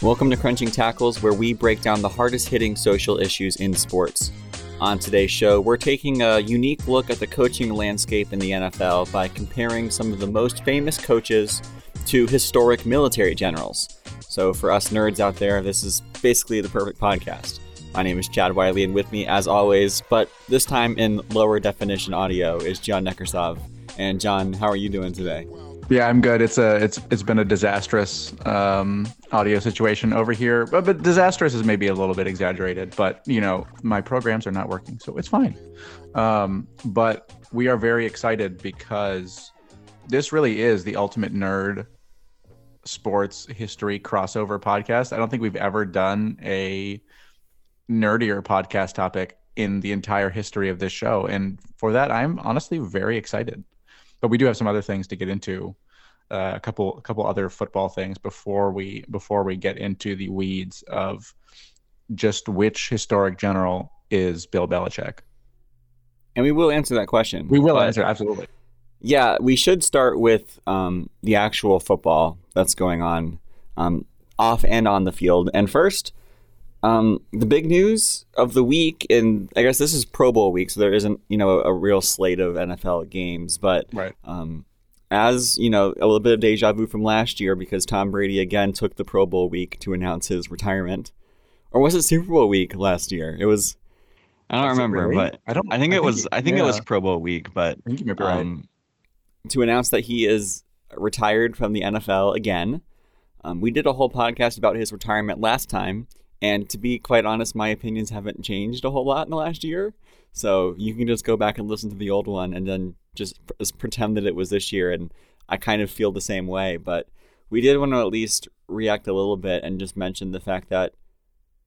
Welcome to Crunching Tackles, where we break down the hardest hitting social issues in sports. On today's show, we're taking a unique look at the coaching landscape in the NFL by comparing some of the most famous coaches to historic military generals. So, for us nerds out there, this is basically the perfect podcast. My name is Chad Wiley, and with me, as always, but this time in lower definition audio, is John Neckersov. And John, how are you doing today? Yeah, I'm good. It's a it's it's been a disastrous um, audio situation over here, but but disastrous is maybe a little bit exaggerated. But you know, my programs are not working, so it's fine. Um, but we are very excited because this really is the ultimate nerd sports history crossover podcast. I don't think we've ever done a nerdier podcast topic in the entire history of this show, and for that, I'm honestly very excited but we do have some other things to get into. Uh, a couple, a couple other football things before we before we get into the weeds of just which historic general is Bill Belichick. And we will answer that question. We will answer absolutely. Yeah, we should start with um, the actual football that's going on um, off and on the field. And first, um, the big news of the week, and I guess this is Pro Bowl week, so there isn't you know a, a real slate of NFL games, but right. um, as you know, a little bit of deja vu from last year because Tom Brady again took the Pro Bowl week to announce his retirement, or was it Super Bowl week last year? It was. I don't Was remember, really? but I don't. I think it was. I think it was. Pro Bowl week, but I think be right. um, to announce that he is retired from the NFL again. Um, we did a whole podcast about his retirement last time, and to be quite honest, my opinions haven't changed a whole lot in the last year. So you can just go back and listen to the old one, and then just, just pretend that it was this year. And I kind of feel the same way. But we did want to at least react a little bit and just mention the fact that,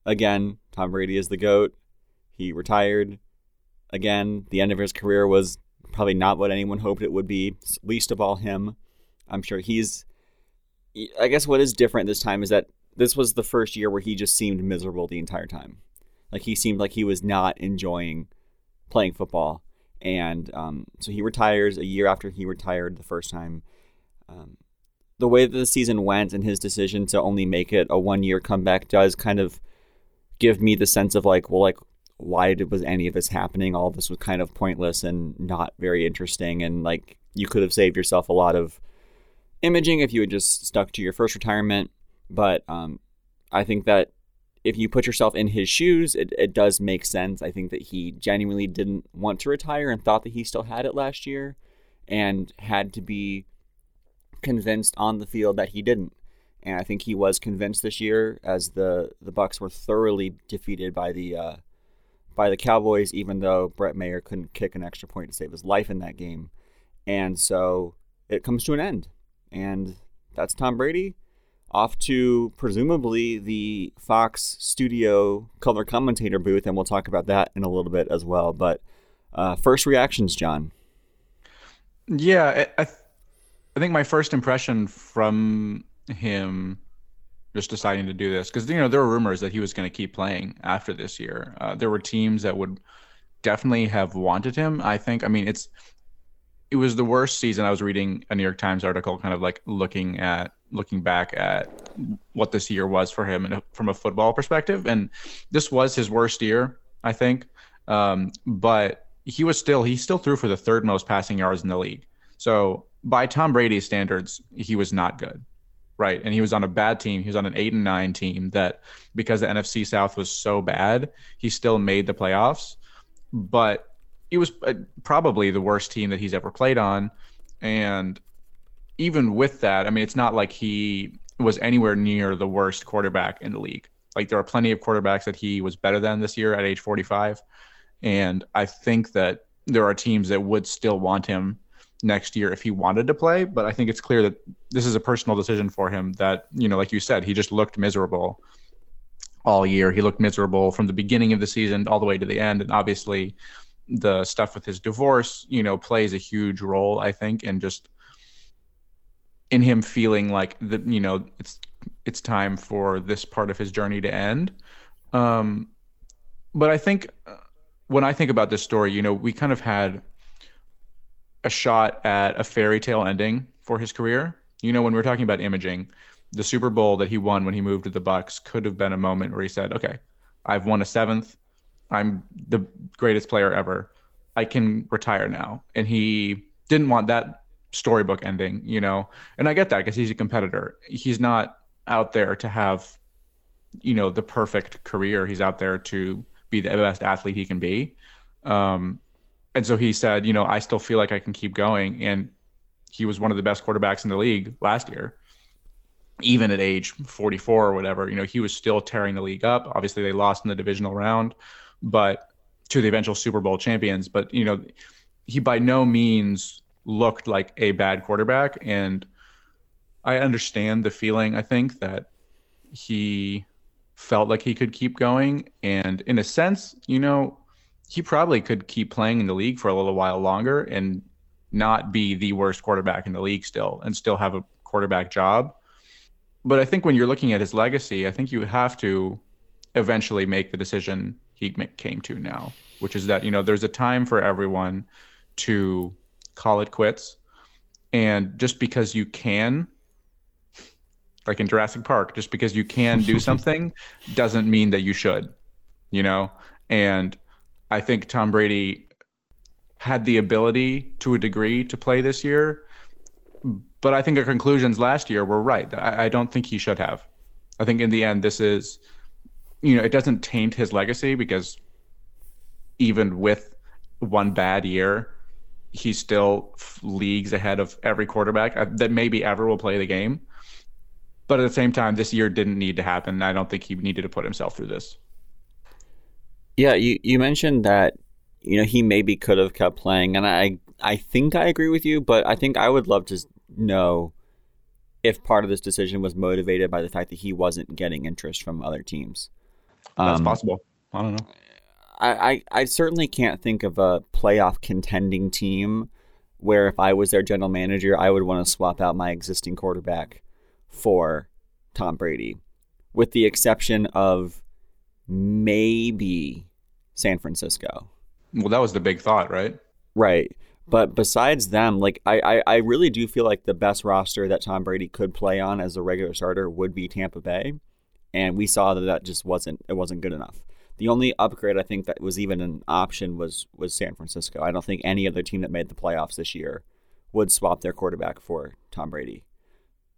again, Tom Brady is the goat. He retired. Again, the end of his career was probably not what anyone hoped it would be, least of all him. I'm sure he's. I guess what is different this time is that this was the first year where he just seemed miserable the entire time. Like he seemed like he was not enjoying playing football. And um, so he retires a year after he retired the first time. Um, the way that the season went and his decision to only make it a one year comeback does kind of give me the sense of like, well, like, why did, was any of this happening? All this was kind of pointless and not very interesting. And like, you could have saved yourself a lot of imaging if you had just stuck to your first retirement. But um, I think that if you put yourself in his shoes, it, it does make sense. I think that he genuinely didn't want to retire and thought that he still had it last year and had to be convinced on the field that he didn't. And I think he was convinced this year as the, the Bucks were thoroughly defeated by the uh, by the Cowboys, even though Brett Maher couldn't kick an extra point to save his life in that game. And so it comes to an end. And that's Tom Brady off to presumably the Fox studio color commentator booth, and we'll talk about that in a little bit as well. But uh, first reactions, John. Yeah, I, th- I think my first impression from him just deciding to do this because you know there were rumors that he was going to keep playing after this year. Uh, there were teams that would definitely have wanted him. I think. I mean, it's it was the worst season. I was reading a New York Times article, kind of like looking at looking back at what this year was for him and from a football perspective, and this was his worst year, I think. Um, but he was still he still threw for the third most passing yards in the league. So by Tom Brady's standards, he was not good, right? And he was on a bad team. He was on an eight and nine team that because the NFC South was so bad, he still made the playoffs. But it was uh, probably the worst team that he's ever played on, and even with that, I mean, it's not like he was anywhere near the worst quarterback in the league. Like there are plenty of quarterbacks that he was better than this year at age 45. And I think that there are teams that would still want him next year if he wanted to play. But I think it's clear that this is a personal decision for him that, you know, like you said, he just looked miserable all year. He looked miserable from the beginning of the season all the way to the end. And obviously, the stuff with his divorce, you know, plays a huge role, I think, and just in him feeling like that, you know, it's it's time for this part of his journey to end. Um, but I think uh, when I think about this story, you know, we kind of had a shot at a fairy tale ending for his career. You know, when we're talking about imaging, the Super Bowl that he won when he moved to the Bucks could have been a moment where he said, "Okay, I've won a seventh. I'm the greatest player ever. I can retire now." And he didn't want that storybook ending, you know. And I get that because he's a competitor. He's not out there to have, you know, the perfect career. He's out there to be the best athlete he can be. Um, and so he said, you know, I still feel like I can keep going. And he was one of the best quarterbacks in the league last year even at age 44 or whatever, you know, he was still tearing the league up. Obviously, they lost in the divisional round, but to the eventual Super Bowl champions. But, you know, he by no means looked like a bad quarterback. And I understand the feeling, I think, that he felt like he could keep going. And in a sense, you know, he probably could keep playing in the league for a little while longer and not be the worst quarterback in the league still and still have a quarterback job but I think when you're looking at his legacy, I think you have to eventually make the decision he came to now, which is that you know there's a time for everyone to call it quits, and just because you can, like in Jurassic Park, just because you can do something doesn't mean that you should, you know. And I think Tom Brady had the ability to a degree to play this year, but I think our conclusions last year were right. I, I don't think he should have. I think in the end, this is, you know, it doesn't taint his legacy because even with one bad year, he's still leagues ahead of every quarterback uh, that maybe ever will play the game. But at the same time, this year didn't need to happen. I don't think he needed to put himself through this. Yeah, you, you mentioned that you know he maybe could have kept playing, and I I think I agree with you, but I think I would love to know if part of this decision was motivated by the fact that he wasn't getting interest from other teams. That's um, possible. I don't know. I, I, I certainly can't think of a playoff contending team where if I was their general manager, I would want to swap out my existing quarterback for Tom Brady, with the exception of maybe San Francisco. Well, that was the big thought, right? Right. But besides them, like I, I, I really do feel like the best roster that Tom Brady could play on as a regular starter would be Tampa Bay, and we saw that that just wasn't it wasn't good enough. The only upgrade I think that was even an option was was San Francisco. I don't think any other team that made the playoffs this year would swap their quarterback for Tom Brady.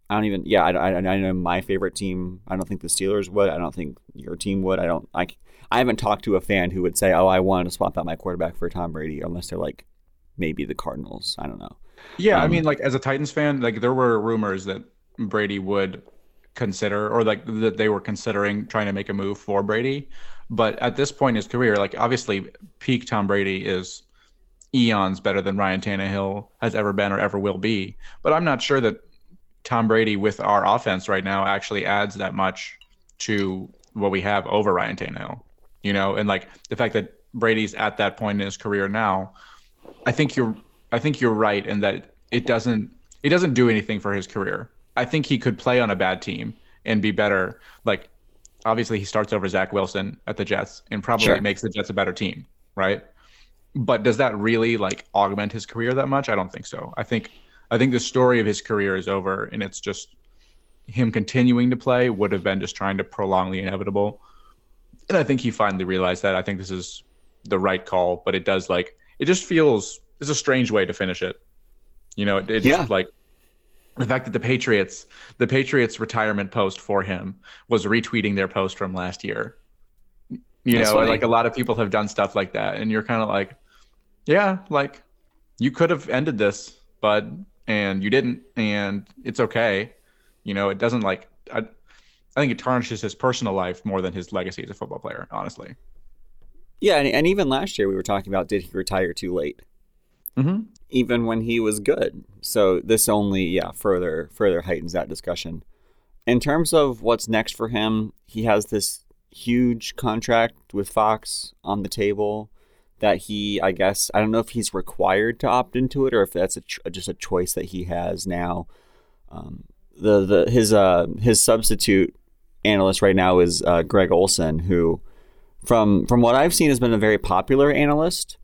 I don't even. Yeah, I, I, I know my favorite team. I don't think the Steelers would. I don't think your team would. I don't. I, I haven't talked to a fan who would say, "Oh, I want to swap out my quarterback for Tom Brady," unless they're like maybe the Cardinals. I don't know. Yeah, um, I mean, like as a Titans fan, like there were rumors that Brady would consider, or like that they were considering trying to make a move for Brady. But at this point in his career, like obviously, peak Tom Brady is eons better than Ryan Tannehill has ever been or ever will be. But I'm not sure that Tom Brady with our offense right now actually adds that much to what we have over Ryan Tannehill. You know, and like the fact that Brady's at that point in his career now I think you're I think you're right in that it doesn't it doesn't do anything for his career. I think he could play on a bad team and be better. Like obviously he starts over Zach Wilson at the Jets and probably sure. makes the Jets a better team, right? But does that really like augment his career that much? I don't think so. I think I think the story of his career is over and it's just him continuing to play would have been just trying to prolong the inevitable. And I think he finally realized that. I think this is the right call, but it does like it just feels it's a strange way to finish it. You know, it, it yeah. just like the fact that the Patriots, the Patriots retirement post for him was retweeting their post from last year. You That's know, funny. like a lot of people have done stuff like that, and you're kind of like, yeah, like you could have ended this, but and you didn't, and it's okay. You know, it doesn't like I, I think it tarnishes his personal life more than his legacy as a football player, honestly. Yeah, and, and even last year we were talking about did he retire too late? Mm-hmm. Even when he was good. So this only, yeah, further further heightens that discussion. In terms of what's next for him, he has this huge contract with Fox on the table that he, I guess, I don't know if he's required to opt into it or if that's a ch- just a choice that he has now. Um, the the his uh his substitute analyst right now is uh, Greg Olsen, who from from what I've seen, has been a very popular analyst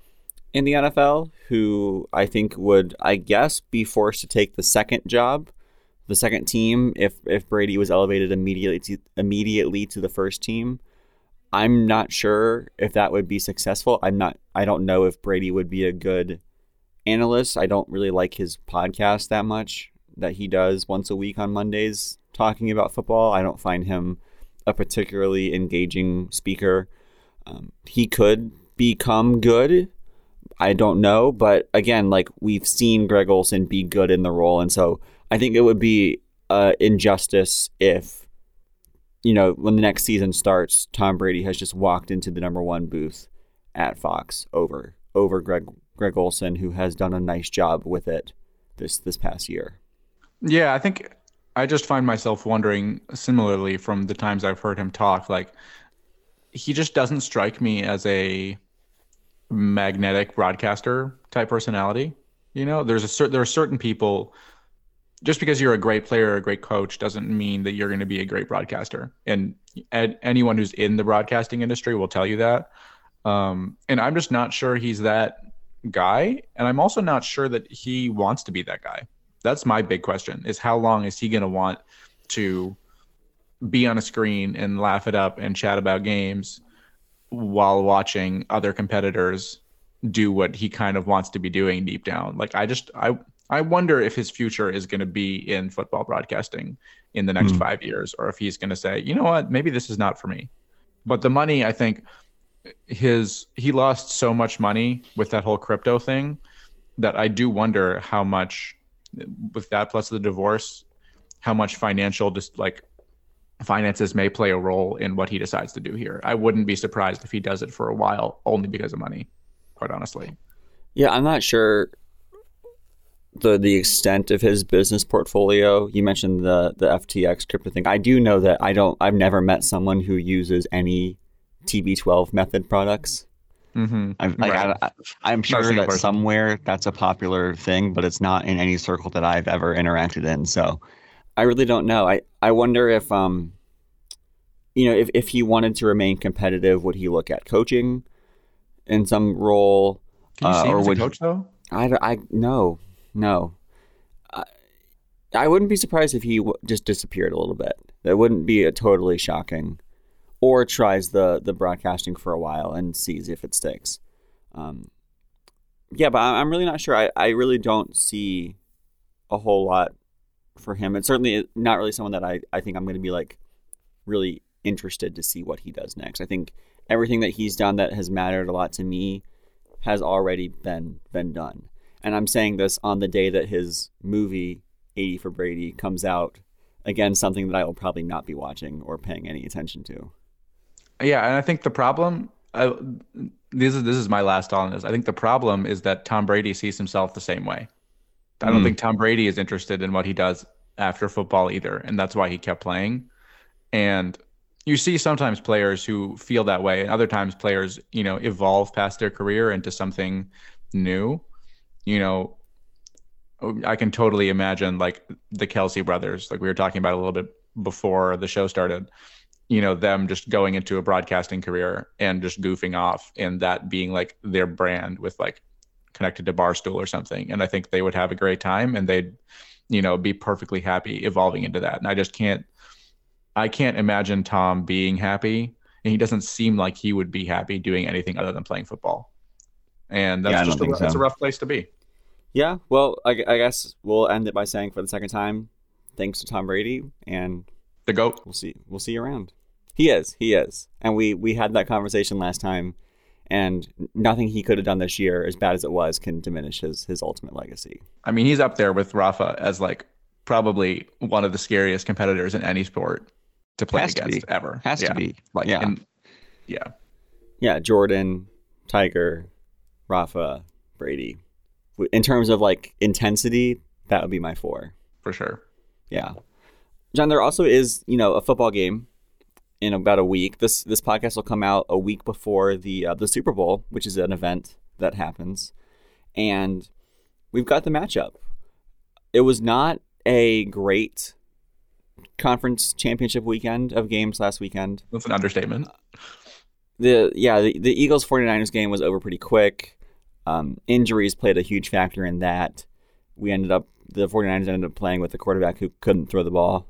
in the NFL who I think would, I guess, be forced to take the second job, the second team, if if Brady was elevated immediately to, immediately to the first team. I'm not sure if that would be successful. I'm not. I don't know if Brady would be a good analyst. I don't really like his podcast that much that he does once a week on Mondays talking about football. I don't find him a particularly engaging speaker. Um, he could become good. I don't know, but again, like we've seen Greg Olsen be good in the role, and so I think it would be uh, injustice if you know when the next season starts, Tom Brady has just walked into the number one booth at Fox over over Greg Greg Olsen, who has done a nice job with it this this past year. Yeah, I think I just find myself wondering similarly from the times I've heard him talk, like he just doesn't strike me as a magnetic broadcaster type personality. You know, there's a certain there are certain people. Just because you're a great player a great coach doesn't mean that you're going to be a great broadcaster. And ed, anyone who's in the broadcasting industry will tell you that. Um, and I'm just not sure he's that guy. And I'm also not sure that he wants to be that guy. That's my big question: is how long is he going to want to be on a screen and laugh it up and chat about games while watching other competitors do what he kind of wants to be doing deep down. Like I just I I wonder if his future is going to be in football broadcasting in the next mm. 5 years or if he's going to say, "You know what? Maybe this is not for me." But the money, I think his he lost so much money with that whole crypto thing that I do wonder how much with that plus the divorce how much financial just like finances may play a role in what he decides to do here. I wouldn't be surprised if he does it for a while only because of money, quite honestly. Yeah, I'm not sure the the extent of his business portfolio. You mentioned the the FTX crypto thing. I do know that I don't I've never met someone who uses any TB12 method products. Mm-hmm. I'm, right. I, am sure that person. somewhere that's a popular thing, but it's not in any circle that I've ever interacted in. So I really don't know. I, I wonder if um you know if, if he wanted to remain competitive, would he look at coaching in some role? Can you uh, or would coach though? I, I no no. I, I wouldn't be surprised if he w- just disappeared a little bit. That wouldn't be a totally shocking. Or tries the the broadcasting for a while and sees if it sticks. Um, yeah, but I'm really not sure. I, I really don't see a whole lot for him. And certainly not really someone that I, I think I'm going to be like really interested to see what he does next. I think everything that he's done that has mattered a lot to me has already been been done. And I'm saying this on the day that his movie 80 for Brady comes out. Again, something that I will probably not be watching or paying any attention to. Yeah, and I think the problem I, this is this is my last on this. I think the problem is that Tom Brady sees himself the same way. I don't mm. think Tom Brady is interested in what he does after football either, and that's why he kept playing. And you see sometimes players who feel that way, and other times players, you know, evolve past their career into something new. You know, I can totally imagine like the Kelce brothers, like we were talking about a little bit before the show started. You know, them just going into a broadcasting career and just goofing off, and that being like their brand with like connected to Barstool or something. And I think they would have a great time and they'd, you know, be perfectly happy evolving into that. And I just can't, I can't imagine Tom being happy. And he doesn't seem like he would be happy doing anything other than playing football. And that's yeah, just a, so. that's a rough place to be. Yeah. Well, I, I guess we'll end it by saying for the second time, thanks to Tom Brady and the goat. We'll see. We'll see you around. He is. He is. And we we had that conversation last time and nothing he could have done this year, as bad as it was, can diminish his his ultimate legacy. I mean, he's up there with Rafa as like probably one of the scariest competitors in any sport to play Has against to ever. Has yeah. to be. Like, yeah. And, yeah. Yeah. Jordan, Tiger, Rafa, Brady. In terms of like intensity, that would be my four. For sure. Yeah. John, there also is, you know, a football game in about a week. This this podcast will come out a week before the uh, the Super Bowl, which is an event that happens, and we've got the matchup. It was not a great conference championship weekend of games last weekend. That's an understatement. the yeah the, the Eagles 49ers game was over pretty quick. Um, injuries played a huge factor in that. We ended up the 49ers ended up playing with a quarterback who couldn't throw the ball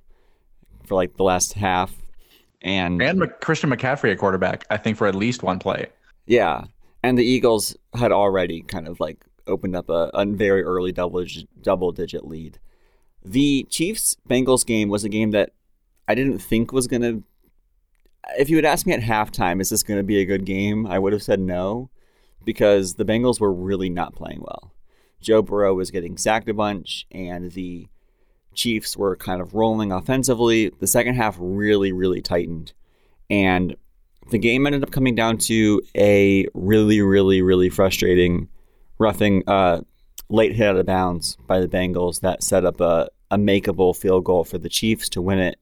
for like the last half, and and Christian McCaffrey at quarterback, I think for at least one play. Yeah, and the Eagles had already kind of like opened up a, a very early double double digit lead. The Chiefs Bengals game was a game that I didn't think was gonna. If you had asked me at halftime, is this going to be a good game? I would have said no, because the Bengals were really not playing well. Joe Burrow was getting sacked a bunch, and the Chiefs were kind of rolling offensively. The second half really, really tightened. And the game ended up coming down to a really, really, really frustrating roughing uh, late hit out of bounds by the Bengals that set up a, a makeable field goal for the Chiefs to win it.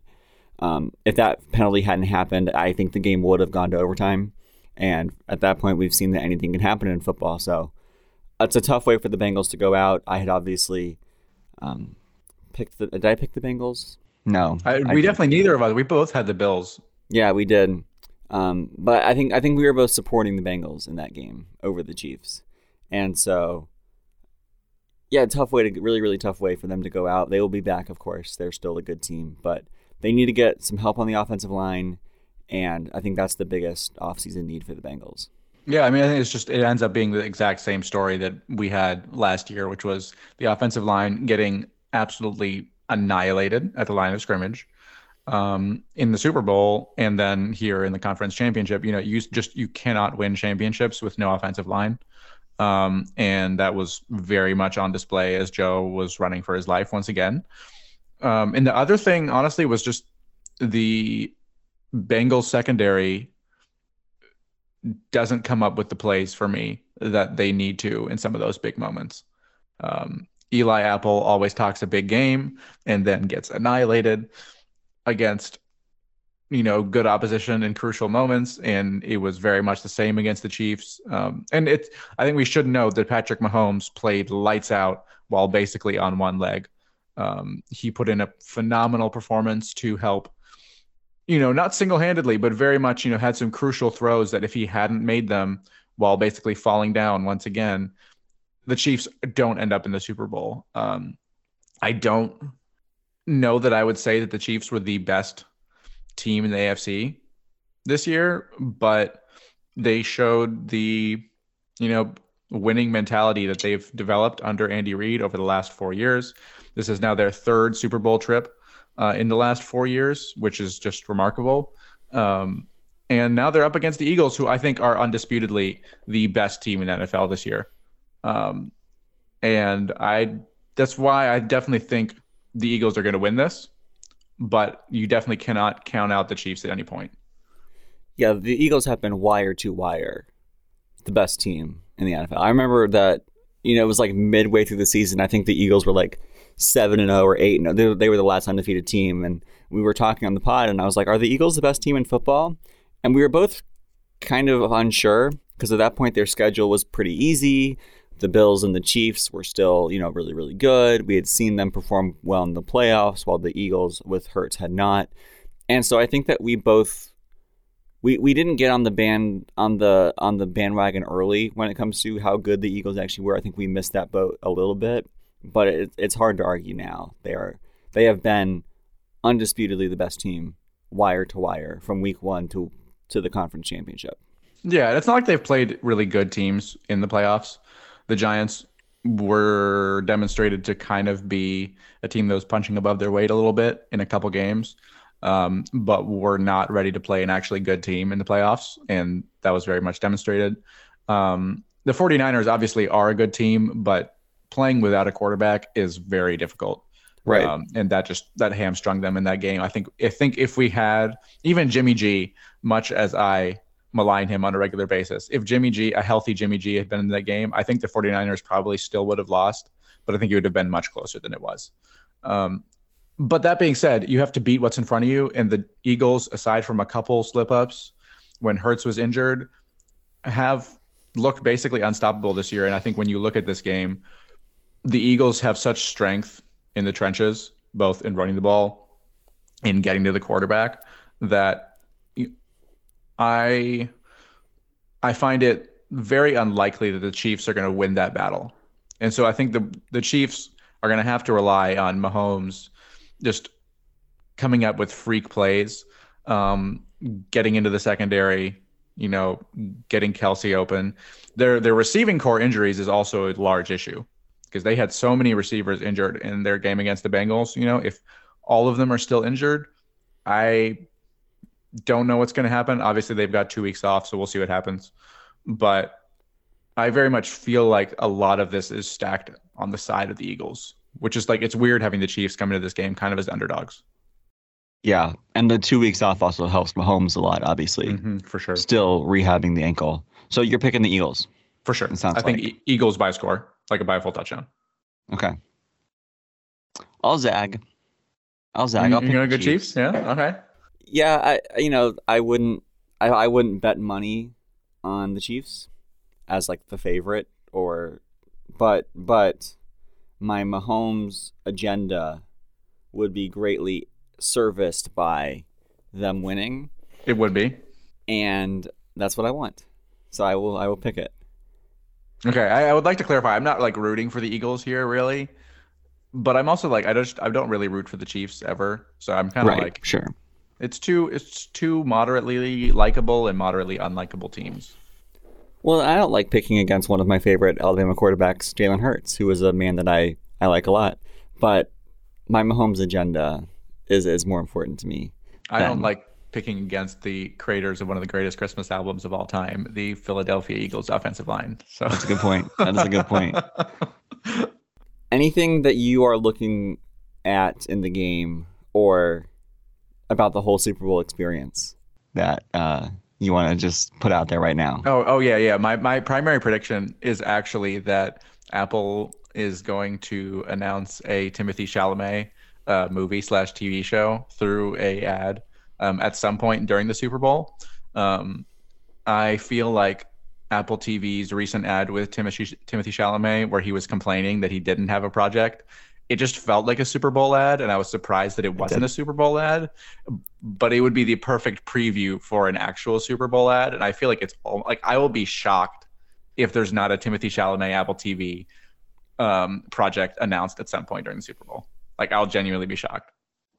Um, if that penalty hadn't happened, I think the game would have gone to overtime. And at that point, we've seen that anything can happen in football. So it's a tough way for the Bengals to go out. I had obviously um, picked the. Did I pick the Bengals? No, I, we I definitely neither of us. We both had the Bills. Yeah, we did. Um, but I think I think we were both supporting the Bengals in that game over the Chiefs, and so yeah, tough way to really really tough way for them to go out. They will be back, of course. They're still a good team, but they need to get some help on the offensive line, and I think that's the biggest offseason need for the Bengals. Yeah, I mean, I think it's just it ends up being the exact same story that we had last year, which was the offensive line getting absolutely annihilated at the line of scrimmage um, in the Super Bowl and then here in the conference championship. You know, you just you cannot win championships with no offensive line. Um, and that was very much on display as Joe was running for his life once again. Um, and the other thing, honestly, was just the Bengals secondary doesn't come up with the plays for me that they need to in some of those big moments. Um, Eli Apple always talks a big game and then gets annihilated against you know good opposition in crucial moments. And it was very much the same against the chiefs. Um, and it's i think we should know that patrick mahomes played lights out while basically on one leg. Um, he put in a phenomenal performance to help you know not single-handedly but very much you know had some crucial throws that if he hadn't made them while basically falling down once again the chiefs don't end up in the super bowl um, i don't know that I would say that the Chiefs were the best team in the AFC this year, but they showed the, you know, winning mentality that they've developed under Andy Reid over the last four years. This is now their third Super Bowl trip uh, in the last four years, which is just remarkable. Um, and now they're up against the Eagles, who I think are undisputedly the best team in NFL this year. Um, and I that's why I definitely think the Eagles are going to win this, but you definitely cannot count out the Chiefs at any point. Yeah, the Eagles have been wire to wire the best team in the NFL. I remember that you know it was like midway through the season. I think the Eagles were like seven and zero oh or eight. and they, they were the last undefeated team, and we were talking on the pod, and I was like, "Are the Eagles the best team in football?" And we were both kind of unsure because at that point their schedule was pretty easy the Bills and the Chiefs were still, you know, really, really good. We had seen them perform well in the playoffs, while the Eagles with Hurts had not. And so I think that we both we, we didn't get on the band on the on the bandwagon early when it comes to how good the Eagles actually were. I think we missed that boat a little bit, but it, it's hard to argue now. They are they have been undisputedly the best team wire to wire from week one to to the conference championship. Yeah, it's not like they've played really good teams in the playoffs the Giants were demonstrated to kind of be a team that was punching above their weight a little bit in a couple games, um, but were not ready to play an actually good team in the playoffs. And that was very much demonstrated. Um, the 49ers obviously are a good team, but playing without a quarterback is very difficult. Right. Um, and that just that hamstrung them in that game. I think I think if we had even Jimmy G, much as I malign him on a regular basis. If Jimmy G, a healthy Jimmy G, had been in that game, I think the 49ers probably still would have lost, but I think it would have been much closer than it was. Um, but that being said, you have to beat what's in front of you. And the Eagles, aside from a couple slip ups when Hurts was injured, have looked basically unstoppable this year. And I think when you look at this game, the Eagles have such strength in the trenches, both in running the ball and getting to the quarterback, that I I find it very unlikely that the Chiefs are going to win that battle. And so I think the the Chiefs are going to have to rely on Mahomes just coming up with freak plays, um, getting into the secondary, you know, getting Kelce open. Their their receiving corps injuries is also a large issue because they had so many receivers injured in their game against the Bengals. You know, if all of them are still injured, I don't know what's going to happen. Obviously, they've got two weeks off, so we'll see what happens. But I very much feel like a lot of this is stacked on the side of the Eagles, which is like it's weird having the Chiefs come into this game kind of as underdogs. Yeah, and the two weeks off also helps Mahomes a lot, obviously. Mm-hmm, for sure. Still rehabbing the ankle. So you're picking the Eagles. For sure. It sounds I think. E- Eagles by score, like a by a full touchdown. Okay. I'll zag. I'll zag. You- I'll You're pick gonna the go Chiefs? Yeah. Okay. Yeah, I you know I wouldn't I I wouldn't bet money on the Chiefs as like the favorite or but but my Mahomes agenda would be greatly serviced by them winning It would be. and that's what I want. So I will I will pick it. Okay, I, I would like to clarify. I'm not like rooting for the Eagles here, really, but I'm also like I just I don't really root for the Chiefs ever. So I'm kind of right. like sure. It's two it's two moderately likable and moderately unlikable teams. Well, I don't like picking against one of my favorite Alabama quarterbacks, Jalen Hurts, who is a man that I, I like a lot. But my Mahomes agenda is is more important to me. I don't like picking against the creators of one of the greatest Christmas albums of all time, the Philadelphia Eagles offensive line. So That's a good point. That is a good point. Anything that you are looking at in the game or about the whole Super Bowl experience that uh, you want to just put out there right now? Oh, oh yeah, yeah. My my primary prediction is actually that Apple is going to announce a Timothy Chalamet uh, movie slash TV show through a ad um, at some point during the Super Bowl. Um, I feel like Apple TV's recent ad with Timothy Timothy Chalamet, where he was complaining that he didn't have a project, it just felt like a Super Bowl ad, and I was surprised that it wasn't a Super Bowl ad. But it would be the perfect preview for an actual Super Bowl ad, and I feel like it's all, like I will be shocked if there's not a Timothy Chalamet Apple TV um, project announced at some point during the Super Bowl. Like I'll genuinely be shocked.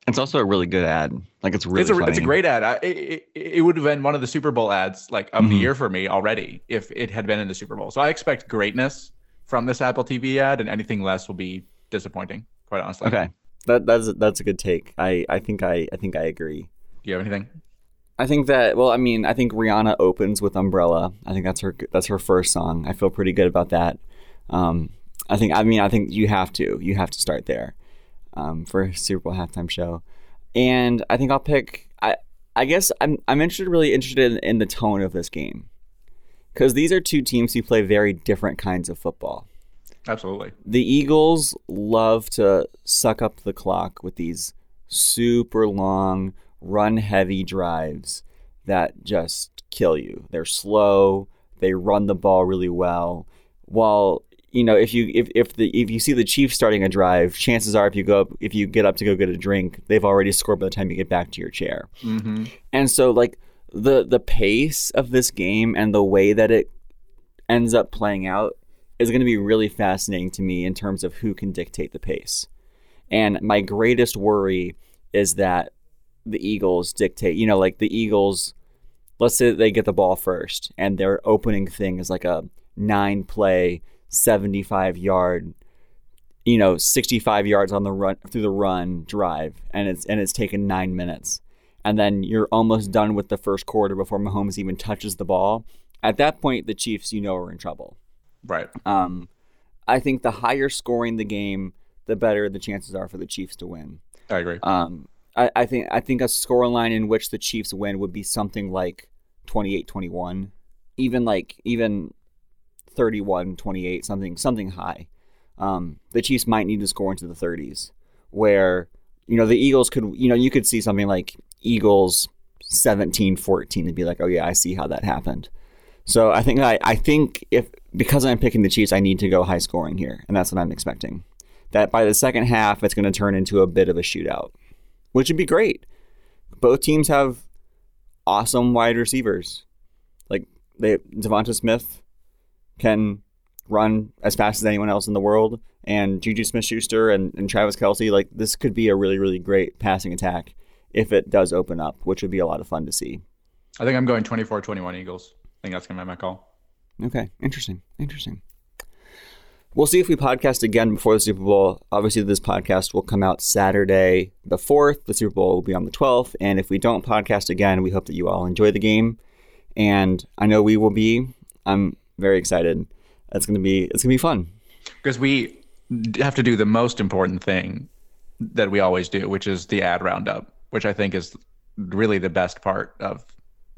It's also a really good ad. Like it's really it's a it's a great ad. I, it, it, would have been one of the Super Bowl ads like of the Mhm. year for me already if it had been in the Super Bowl. So I expect greatness from this Apple TV ad, and anything less will be disappointing. Quite honestly. Okay. That that's that's a good take. I, I think I I think I agree. Do you have anything? I think that well, I mean, I think Rihanna opens with Umbrella. I think that's her that's her first song. I feel pretty good about that. Um, I think I mean I think you have to you have to start there um, for a Super Bowl halftime show, and I think I'll pick. I I guess I'm I'm interested really interested in, in the tone of this game because these are two teams who play very different kinds of football. Absolutely. The Eagles love to suck up the clock with these super long, run heavy drives that just kill you. They're slow, they run the ball really well. While you know, if you if, if the if you see the Chiefs starting a drive, chances are if you go up if you get up to go get a drink, they've already scored by the time you get back to your chair. Mm-hmm. And so like the the pace of this game and the way that it ends up playing out is going to be really fascinating to me in terms of who can dictate the pace. And my greatest worry is that the Eagles dictate, you know, like the Eagles let's say they get the ball first and their opening thing is like a 9 play 75 yard you know 65 yards on the run through the run drive and it's and it's taken 9 minutes and then you're almost done with the first quarter before Mahomes even touches the ball. At that point, the Chiefs, you know, are in trouble. Right. Um, I think the higher scoring the game, the better the chances are for the Chiefs to win. I agree. Um, I, I think I think a scoreline in which the Chiefs win would be something like 28-21, even like even 31-28, something something high. Um, the Chiefs might need to score into the 30s, where you know the Eagles could you know you could see something like Eagles 17-14 and be like, oh yeah, I see how that happened. So I think I, I think if because I'm picking the Chiefs, I need to go high scoring here, and that's what I'm expecting. That by the second half, it's going to turn into a bit of a shootout, which would be great. Both teams have awesome wide receivers. Like they Devonta Smith can run as fast as anyone else in the world, and Juju Smith Schuster and, and Travis Kelce. like this could be a really, really great passing attack if it does open up, which would be a lot of fun to see. I think I'm going 24 21 Eagles. I think that's going to be my call. Okay, interesting. Interesting. We'll see if we podcast again before the Super Bowl. Obviously, this podcast will come out Saturday the 4th. The Super Bowl will be on the 12th. And if we don't podcast again, we hope that you all enjoy the game. And I know we will be. I'm very excited. It's gonna be it's gonna be fun. Because we have to do the most important thing that we always do, which is the ad roundup, which I think is really the best part of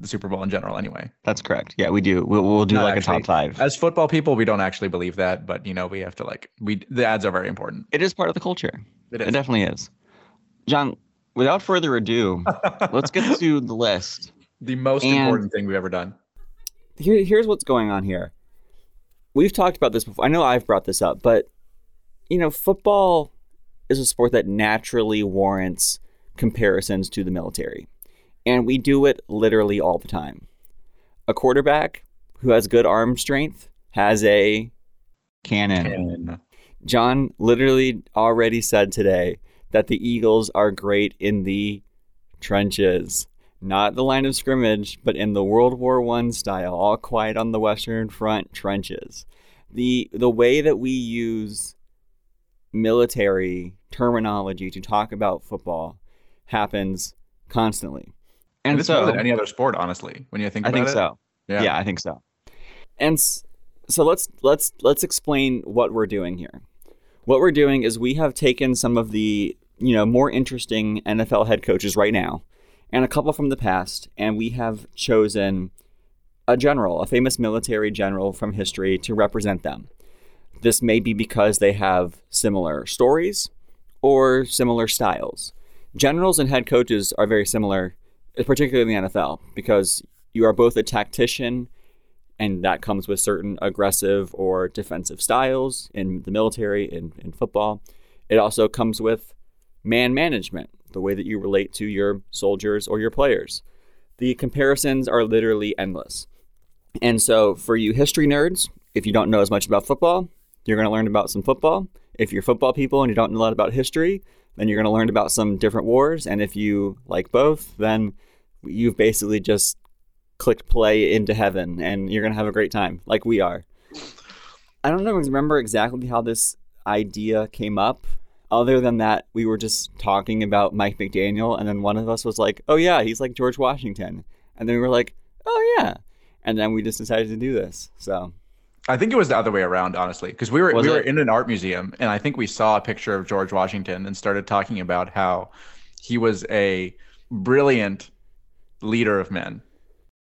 the Super Bowl in general, anyway. That's correct. Yeah, we do. We'll, we'll do Not like actually. a top five. As football people, we don't actually believe that, but you know, we have to like we the ads are very important. It is part of the culture. It It definitely is. John, without further ado, let's get to the list. the most And- important thing we've ever done. Here, here's what's going on here. We've talked about this before. I know I've brought this up, but you know, football is a sport that naturally warrants comparisons to the military. And we do it literally all the time. A quarterback who has good arm strength has a cannon. And John literally already said today that the Eagles are great in the trenches, not the line of scrimmage, but in the World War One style, all quiet on the Western Front trenches. The the way that we use military terminology to talk about football happens constantly. And And it's so more than any other sport, honestly. When you think I think it, so. Yeah. Yeah. I think so. And so let's let's let's explain what we're doing here. What we're doing is we have taken some of the you know more interesting NFL head coaches right now, and a couple from the past, and we have chosen a general, a famous military general from history, to represent them. This may be because they have similar stories or similar styles. Generals and head coaches are very similar, particularly in the NFL, because you are both a tactician, and that comes with certain aggressive or defensive styles in the military, in, in football. It also comes with man management, the way that you relate to your soldiers or your players. The comparisons are literally endless. And so, for you history nerds, if you don't know as much about football, you're going to learn about some football. If you're football people and you don't know a lot about history, then you're going to learn about some different wars. And if you like both, then you've basically just clicked play into heaven and you're going to have a great time, like we are. I don't know, remember exactly how this idea came up, other than that we were just talking about Mike McDaniel, and then one of us was like, oh, yeah, he's like George Washington. And then we were like, oh, yeah. And then we just decided to do this. So, I think it was the other way around, honestly, because we were Was we were in an art museum, and I think we saw a picture of George Washington and started talking about how he was a brilliant leader of men.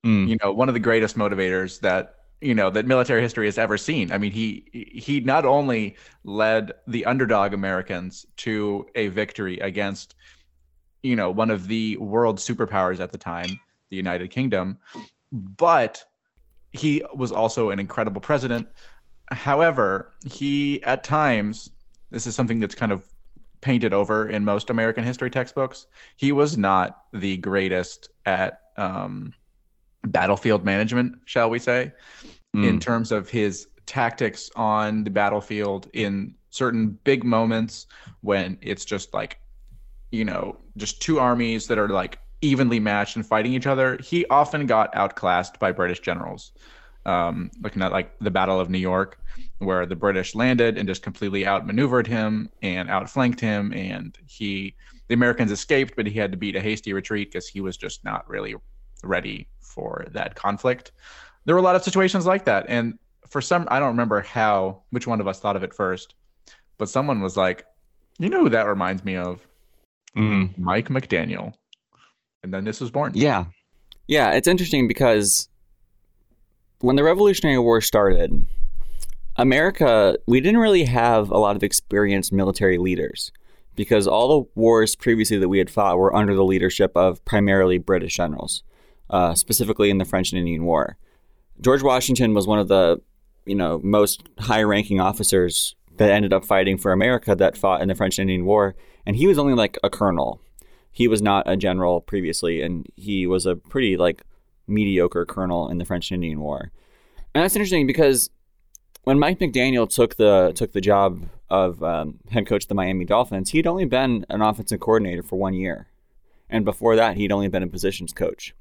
mm, You know, one of the greatest motivators that you know that military history has ever seen. I mean, he he not only led the underdog Americans to a victory against you know one of the world superpowers at the time, the United Kingdom, but he was also an incredible president. However, he at times, this is something that's kind of painted over in most American history textbooks. He was not the greatest at um, battlefield management, shall we say, in mm, terms of his tactics on the battlefield in certain big moments when it's just like, you know, just two armies that are like evenly matched and fighting each other. He often got outclassed by British generals. Um, looking at like the Battle of New York, where the British landed and just completely outmaneuvered him and outflanked him, and he the Americans escaped, but he had to beat a hasty retreat because he was just not really ready for that conflict. There were a lot of situations like that, and for some, I don't remember how which one of us thought of it first, but someone was like, "You know who that reminds me of? mm. Mike McDaniel," and then this was born. Yeah. Yeah, it's interesting because when the Revolutionary War started, America, we didn't really have a lot of experienced military leaders because all the wars previously that we had fought were under the leadership of primarily British generals, uh, specifically in the French and Indian War. George Washington was one of the, you know, most high-ranking officers that ended up fighting for America that fought in the French and Indian War, and he was only like a colonel he was not a general previously and he was a pretty like mediocre colonel in the French and Indian War. And that's interesting because when Mike McDaniel took the took the job of um, head coach of the Miami Dolphins, he'd only been an offensive coordinator for one year, and before that, he'd only been a positions coach.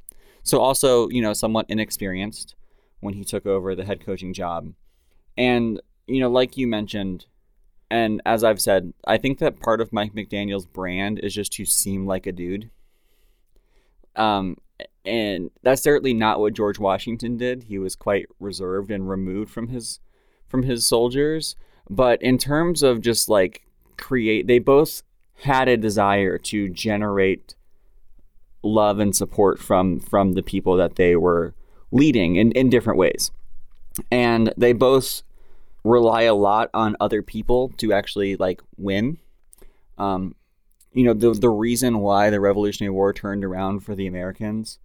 So also, you know, somewhat inexperienced when he took over the head coaching job, and you know, like you mentioned, and as I've said, I think that part of Mike McDaniel's brand is just to seem like a dude. Um, and that's certainly not what George Washington did. He was quite reserved and removed from his from his soldiers. But in terms of just like create, they both had a desire to generate love and support from from the people that they were leading in, in different ways. And they both rely a lot on other people to actually like win. Um, you know, the the reason why the Revolutionary War turned around for the Americans,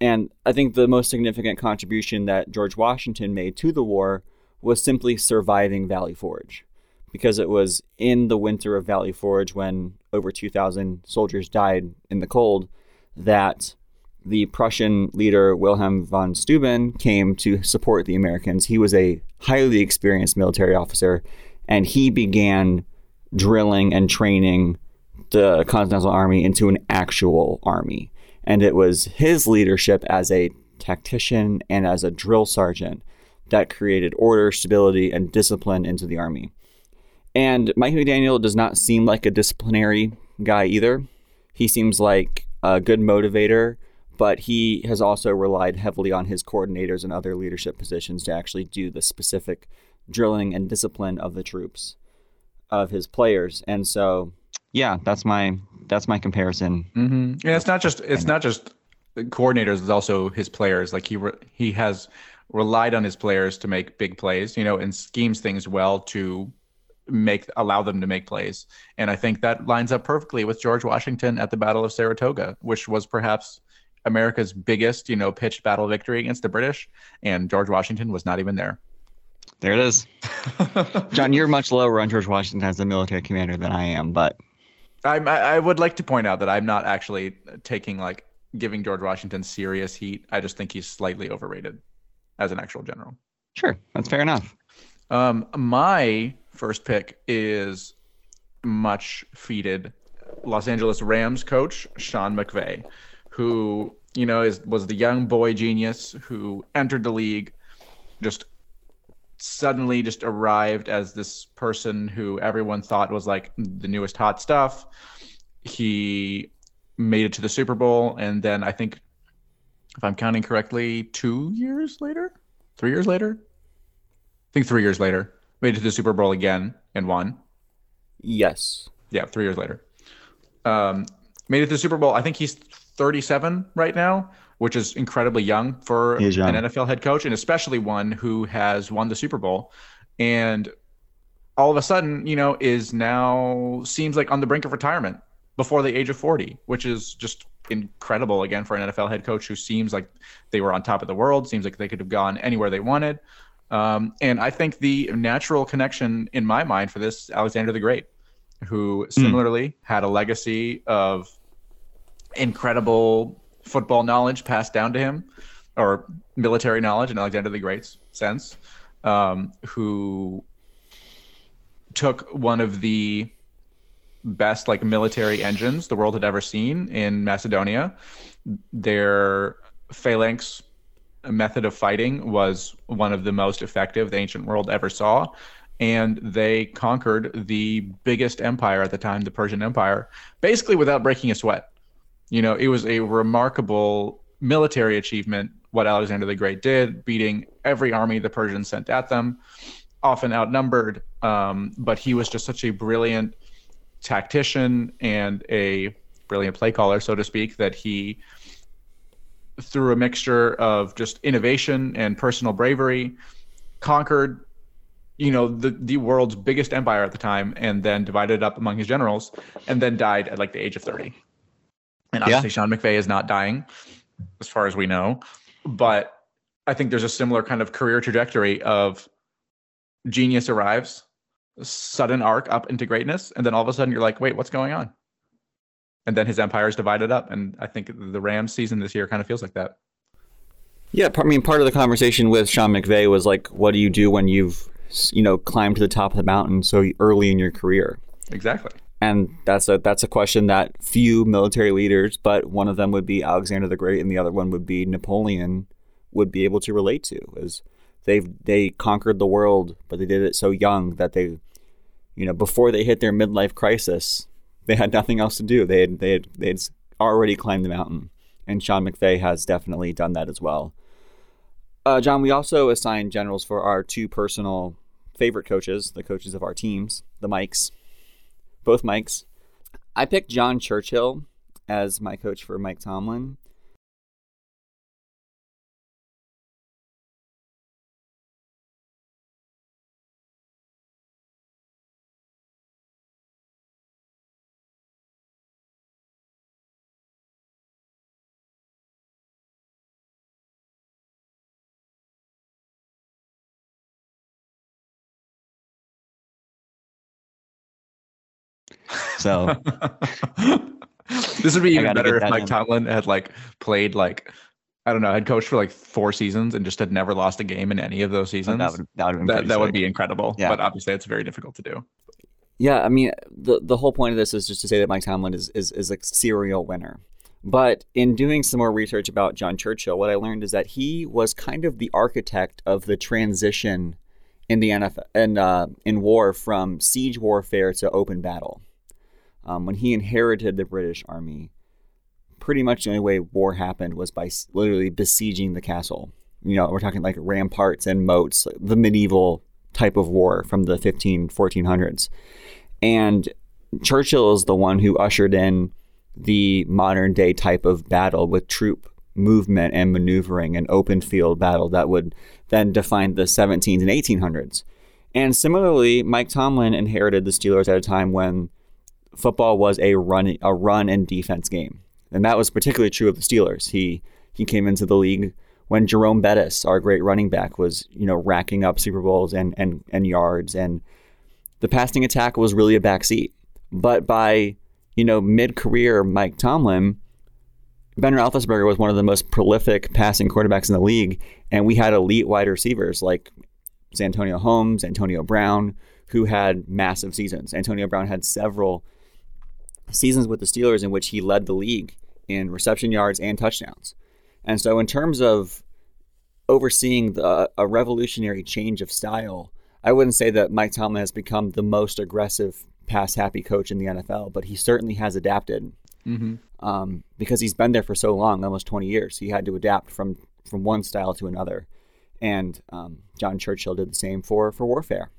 and I think the most significant contribution that George Washington made to the war was simply surviving Valley Forge. Because it was in the winter of Valley Forge when over 2,000 soldiers died in the cold that the Prussian leader Wilhelm von Steuben came to support the Americans. He was a highly experienced military officer and he began drilling and training the Continental Army into an actual army. And it was his leadership as a tactician and as a drill sergeant that created order, stability, and discipline into the army. And Mike McDaniel does not seem like a disciplinary guy either. He seems like a good motivator, but he has also relied heavily on his coordinators and other leadership positions to actually do the specific drilling and discipline of the troops, of his players. And so, yeah, that's my that's my comparison. Mm-hmm. Yeah, it's not just it's not just coordinators; it's also his players. Like he re- he has relied on his players to make big plays, you know, and schemes things well to make allow them to make plays. And I think that lines up perfectly with George Washington at the Battle of Saratoga, which was perhaps America's biggest, you know, pitched battle victory against the British, and George Washington was not even there. There it is. John, you're much lower on George Washington as a military commander than I am, but I, I would like to point out that I'm not actually taking like giving George Washington serious heat. I just think he's slightly overrated as an actual general. Sure, that's fair enough. Um, my first pick is much feated Los Angeles Rams coach Sean McVay, who you know is was the young boy genius who entered the league, just suddenly just arrived as this person who everyone thought was like the newest hot stuff. He made it to the Super Bowl, and then I think if I'm counting correctly, two years later, three years later, I think three years later, made it to the Super Bowl again and won. Yes. Yeah, three years later. Um, made it to the Super Bowl. I think he's 37 right now, which is incredibly young for young. an NFL head coach, and especially one who has won the Super Bowl. And all of a sudden, you know, is now seems like on the brink of retirement before the age of 40, which is just incredible again for an NFL head coach who seems like they were on top of the world, seems like they could have gone anywhere they wanted. Um, and I think the natural connection in my mind for this, Alexander the Great, who hmm. similarly mm. had a legacy of incredible football knowledge passed down to him, or military knowledge in Alexander the Great's sense, um, who took one of the best like military engines the world had ever seen in Macedonia. Their phalanx method of fighting was one of the most effective the ancient world ever saw. And they conquered the biggest empire at the time, the Persian Empire, basically without breaking a sweat. You know, it was a remarkable military achievement what Alexander the Great did, beating every army the Persians sent at them, often outnumbered. Um, but he was just such a brilliant tactician and a brilliant play caller, so to speak, that he, through a mixture of just innovation and personal bravery, conquered, you know, the the world's biggest empire at the time, and then divided it up among his generals, and then died at like the age of thirty. And obviously, yeah. Sean McVay is not dying, as far as we know, but I think there's a similar kind of career trajectory of genius arrives sudden arc up into greatness, and then all of a sudden you're like, wait, what's going on? And then his empire is divided up, and I think the Rams season this year kind of feels like that. Yeah, I mean, part of the conversation with Sean McVay was like, what do you do when you've, you know, climbed to the top of the mountain so early in your career? Exactly. And that's a that's a question that few military leaders, but one of them would be Alexander the Great, and the other one would be Napoleon, would be able to relate to. Is they've they conquered the world, but they did it so young that they, you know, before they hit their midlife crisis, they had nothing else to do. They had they had they had already climbed the mountain, and Sean McVay has definitely done that as well. Uh, John, we also assigned generals for our two personal favorite coaches, the coaches of our teams, the Mikes, both mics. I picked John Churchill as my coach for Mike Tomlin. So this would be even better if Mike in. Tomlin had like played like I don't know, had coached for like four seasons and just had never lost a game in any of those seasons. that would that would, that, that would be incredible. Yeah. But obviously, it's very difficult to do. Yeah, I mean, the the whole point of this is just to say that Mike Tomlin is is, is a serial winner. But in doing some more research about John Churchill, what I learned is that he was kind of the architect of the transition in the NFL and uh, in war from siege warfare to open battle um, when he inherited the British army, pretty much the only way war happened was by literally besieging the castle. You know, we're talking like ramparts and moats, the medieval type of war from the 15, 1400s. And Churchill is the one who ushered in the modern day type of battle with troop movement and maneuvering and open field battle that would then define the 17s and 1800s. And similarly, Mike Tomlin inherited the Steelers at a time when football was a run a run and defense game, and that was particularly true of the Steelers. He he came into the league when Jerome Bettis, our great running back, was you know racking up Super Bowls and and and yards, and the passing attack was really a backseat. But by you know mid career, Mike Tomlin. Ben Roethlisberger was one of the most prolific passing quarterbacks in the league, and we had elite wide receivers like Antonio Holmes, Antonio Brown, who had massive seasons. Antonio Brown had several seasons with the Steelers in which he led the league in reception yards and touchdowns. And so, in terms of overseeing the, a revolutionary change of style, I wouldn't say that Mike Tomlin has become the most aggressive pass happy coach in the NFL, but he certainly has adapted mm-hmm. um, because he's been there for so long, almost 20 years. He had to adapt from, from one style to another. And um, John Churchill did the same for, for warfare.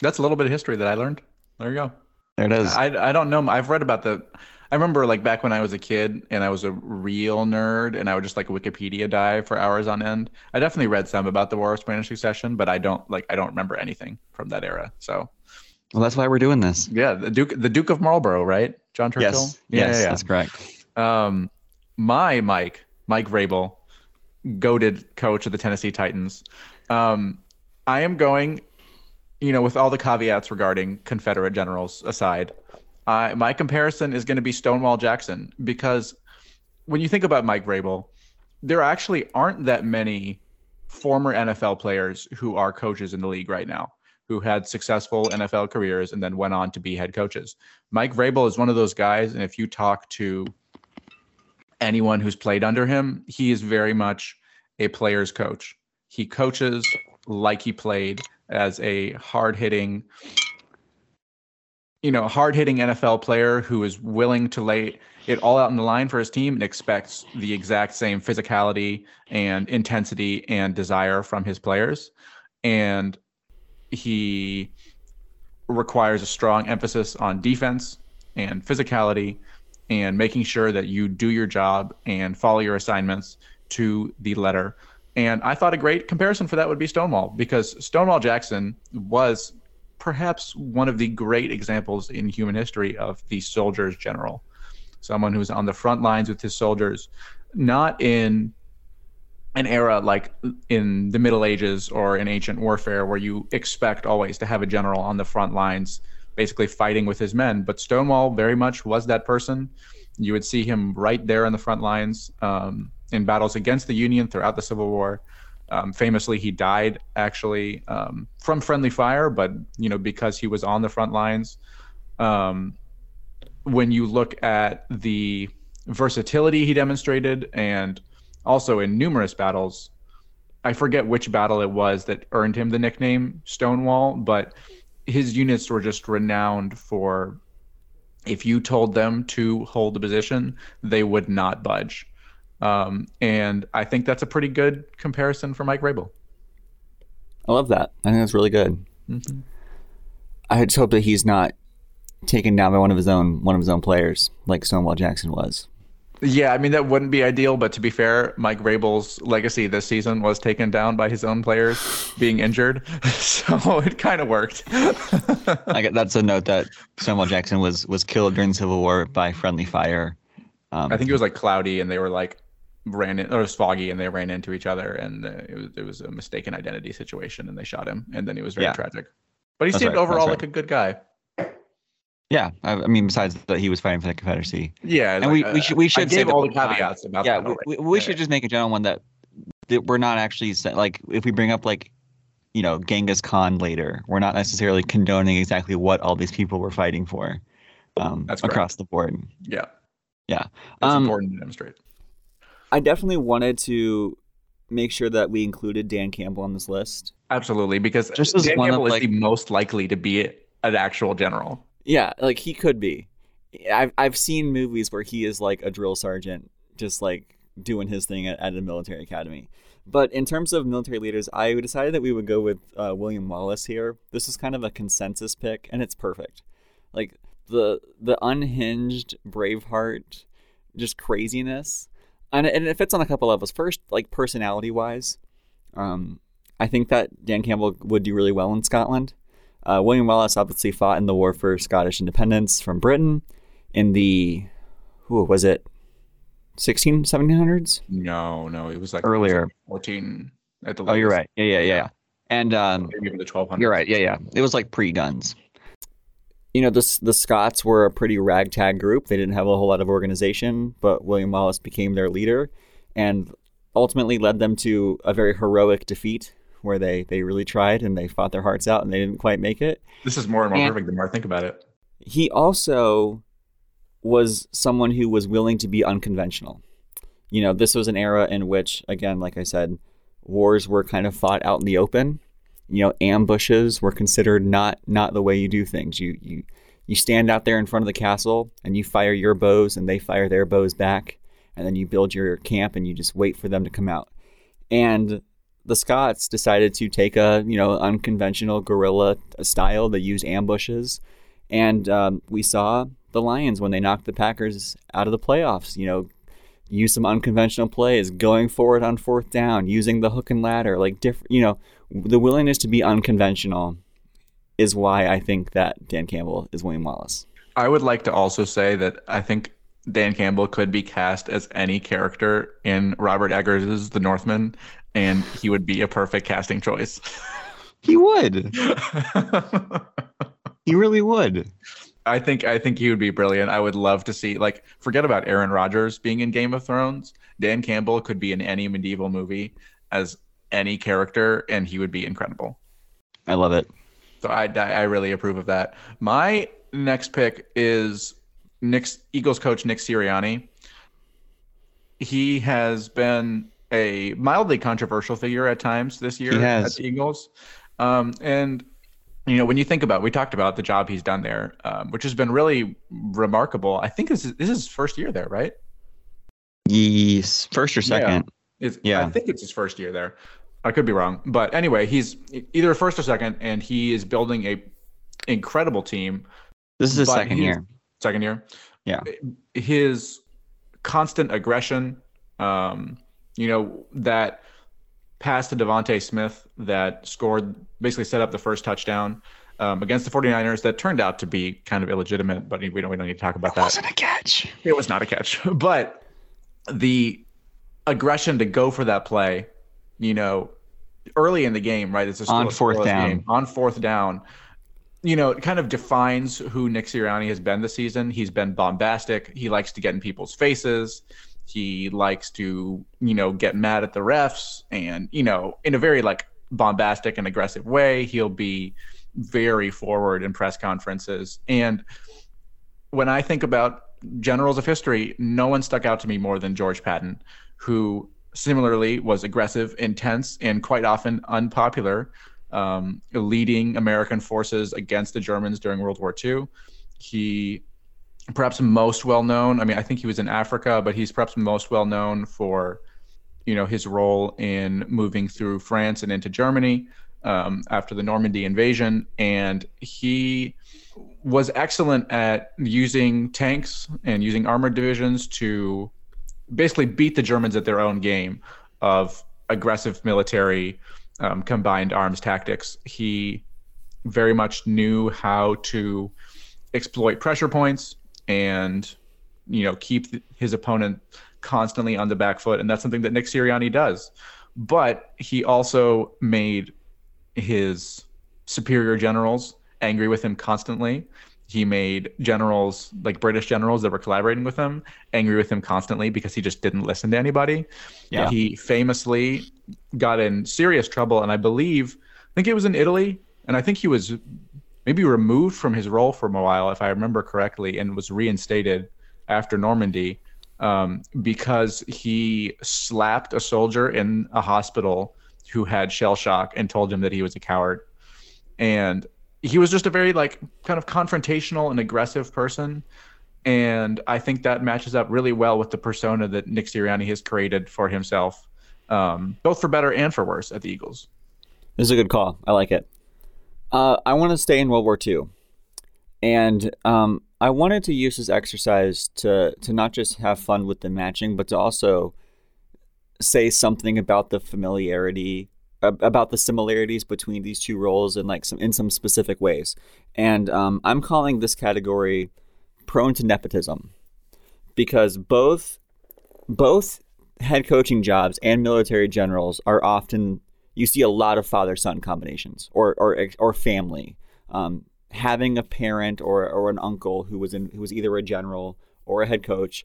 That's a little bit of history that I learned. There you go. There it is. I, I don't know. I've read about the. I remember like back when I was a kid and I was a real nerd and I would just like Wikipedia dive for hours on end. I definitely read some about the War of Spanish Succession, but I don't like I don't remember anything from that era. So. Well, that's why we're doing this. Yeah, the Duke, the Duke of Marlborough, right? John Churchill. Yes, yeah, yes, yeah, yeah. that's correct. Um, my Mike, Mike Vrabel, goaded coach of the Tennessee Titans. Um, I am going you know, with all the caveats regarding Confederate generals aside, my comparison is going to be Stonewall Jackson because when you think about Mike Vrabel, there actually aren't that many former NFL players who are coaches in the league right now who had successful NFL careers and then went on to be head coaches. Mike Vrabel is one of those guys, and if you talk to anyone who's played under him, he is very much a player's coach. He coaches like he played as a hard hitting, you know, hard hitting NFL player who is willing to lay it all out in the line for his team and expects the exact same physicality and intensity and desire from his players. And he requires a strong emphasis on defense and physicality and making sure that you do your job and follow your assignments to the letter and I thought a great comparison for that would be Stonewall because Stonewall Jackson was perhaps one of the great examples in human history of the soldier's general. Someone who's on the front lines with his soldiers, not in an era like in the Middle Ages or in ancient warfare where you expect always to have a general on the front lines basically fighting with his men. But Stonewall very much was that person. You would see him right there in the front lines. Um, in battles against the Union throughout the Civil War. Um, famously, he died actually um, from friendly fire, but you know because he was on the front lines. Um, when you look at the versatility he demonstrated, and also in numerous battles, I forget which battle it was that earned him the nickname Stonewall, but his units were just renowned for if you told them to hold the position, they would not budge. Um, and I think that's a pretty good comparison for Mike Vrabel. I love that. I think that's really good. Mm-hmm. I just hope that he's not taken down by one of his own one of his own players, like Stonewall Jackson was. Yeah, I mean that wouldn't be ideal, but to be fair, Mike Vrabel's legacy this season was taken down by his own players being injured, so it kind of worked. I get that's a note that Stonewall Jackson was was killed during the Civil War by friendly fire. Um, I think it was like cloudy, and they were like ran in, or it was foggy, and they ran into each other, and uh, it was it was a mistaken identity situation, and they shot him, and then it was very yeah. tragic. But he that's seemed right, overall right. like a good guy. Yeah, I, I, mean, besides that, he was fighting for the Confederacy. Yeah, and like, we, we should we should say all the caveats about yeah, that. We, we yeah, should yeah. just make a general one that that we're not actually like if we bring up like you know Genghis Khan later, we're not necessarily condoning exactly what all these people were fighting for. Um, That's across the board. Yeah, yeah. It's um, important to demonstrate. I definitely wanted to make sure that we included Dan Campbell on this list. Absolutely, because just Dan Campbell of, like, is the most likely to be an actual general. Yeah, like he could be. I've I've seen movies where he is like a drill sergeant, just like doing his thing at, at a military academy. But in terms of military leaders, I decided that we would go with uh, William Wallace here. This is kind of a consensus pick, and it's perfect. Like the the unhinged Braveheart, just craziness, and and it fits on a couple levels. First, like personality wise, um, I think that Dan Campbell would do really well in Scotland. Uh, William Wallace obviously fought in the war for Scottish independence from Britain in the, who was it, 16, 1700s? No, no, it was like earlier. Was like 14 at the Oh, you're right. Yeah, yeah, yeah. yeah. And um, maybe even the 1200s. You're right. Yeah, yeah. It was like pre guns. You know, the, the Scots were a pretty ragtag group. They didn't have a whole lot of organization, but William Wallace became their leader and ultimately led them to a very heroic defeat where they they really tried and they fought their hearts out and they didn't quite make it. This is more and more and perfect the more I think about it. He also was someone who was willing to be unconventional. You know, this was an era in which, again, like I said, wars were kind of fought out in the open. You know, ambushes were considered not not the way you do things. You you you stand out there in front of the castle and you fire your bows and they fire their bows back, and then you build your camp and you just wait for them to come out. And the Scots decided to take a you know unconventional guerrilla style. They used ambushes, and um, we saw the Lions when they knocked the Packers out of the playoffs. You know, use some unconventional plays, going forward on fourth down, using the hook and ladder, like different. You know, the willingness to be unconventional is why I think that Dan Campbell is William Wallace. I would like to also say that I think Dan Campbell could be cast as any character in Robert Eggers' The Northman, and he would be a perfect casting choice. He would. he really would. I think I think he would be brilliant. I would love to see like forget about Aaron Rodgers being in Game of Thrones. Dan Campbell could be in any medieval movie as any character, and he would be incredible. I love it. So I I really approve of that. My next pick is Nick's Eagles coach Nick Sirianni. He has been a mildly controversial figure at times this year at the Eagles. Um, and you know, when you think about, we talked about the job he's done there, um, which has been really remarkable. I think this is this is his first year there, right? Yes, first or second. Yeah, yeah. I think it's his first year there. I could be wrong, but anyway, he's either first or second, and he is building a incredible team. This is his second year. Second year. Yeah. His constant aggression, um, you know, that pass to DeVonta Smith that scored, basically set up the first touchdown um, against the 49ers that turned out to be kind of illegitimate, but we don't, we don't need to talk about it that. wasn't a catch. It was not a catch. But the aggression to go for that play, you know, early in the game, right? It's a on fourth down. Game, on fourth down. You know, it kind of defines who Nick Sirianni has been this season. He's been bombastic. He likes to get in people's faces He likes to, you know, get mad at the refs and, you know, in a very like bombastic and aggressive way. He'll be very forward in press conferences. And when I think about generals of history, no one stuck out to me more than George Patton, who similarly was aggressive, intense, and quite often unpopular, um, leading American forces against the Germans during World War II. He perhaps most well known. I mean, I think he was in Africa, but he's perhaps most well known for, you know, his role in moving through France and into Germany um, after the Normandy invasion, and he was excellent at using tanks and using armored divisions to basically beat the Germans at their own game of aggressive military um, combined arms tactics. He very much knew how to exploit pressure points and you know keep his opponent constantly on the back foot and that's something that Nick Sirianni does but he also made his superior generals angry with him constantly. He made generals, like British generals that were collaborating with him, angry with him constantly because he just didn't listen to anybody. Yeah. He famously got in serious trouble, and I believe, I think it was in Italy, and I think he was maybe removed from his role for a while, if I remember correctly, and was reinstated after Normandy um, because he slapped a soldier in a hospital who had shell shock and told him that he was a coward. And he was just a very like kind of confrontational and aggressive person. And I think that matches up really well with the persona that Nick Sirianni has created for himself, um, both for better and for worse at the Eagles. This is a good call. I like it. Uh, I want to stay in World War II. And um, I wanted to use this exercise to, to not just have fun with the matching, but to also say something about the familiarity about the similarities between these two roles in like some in some specific ways and um, i'm calling this category prone to nepotism because both both head coaching jobs and military generals are often you see a lot of father son combinations or or or family um, having a parent or or an uncle who was in who was either a general or a head coach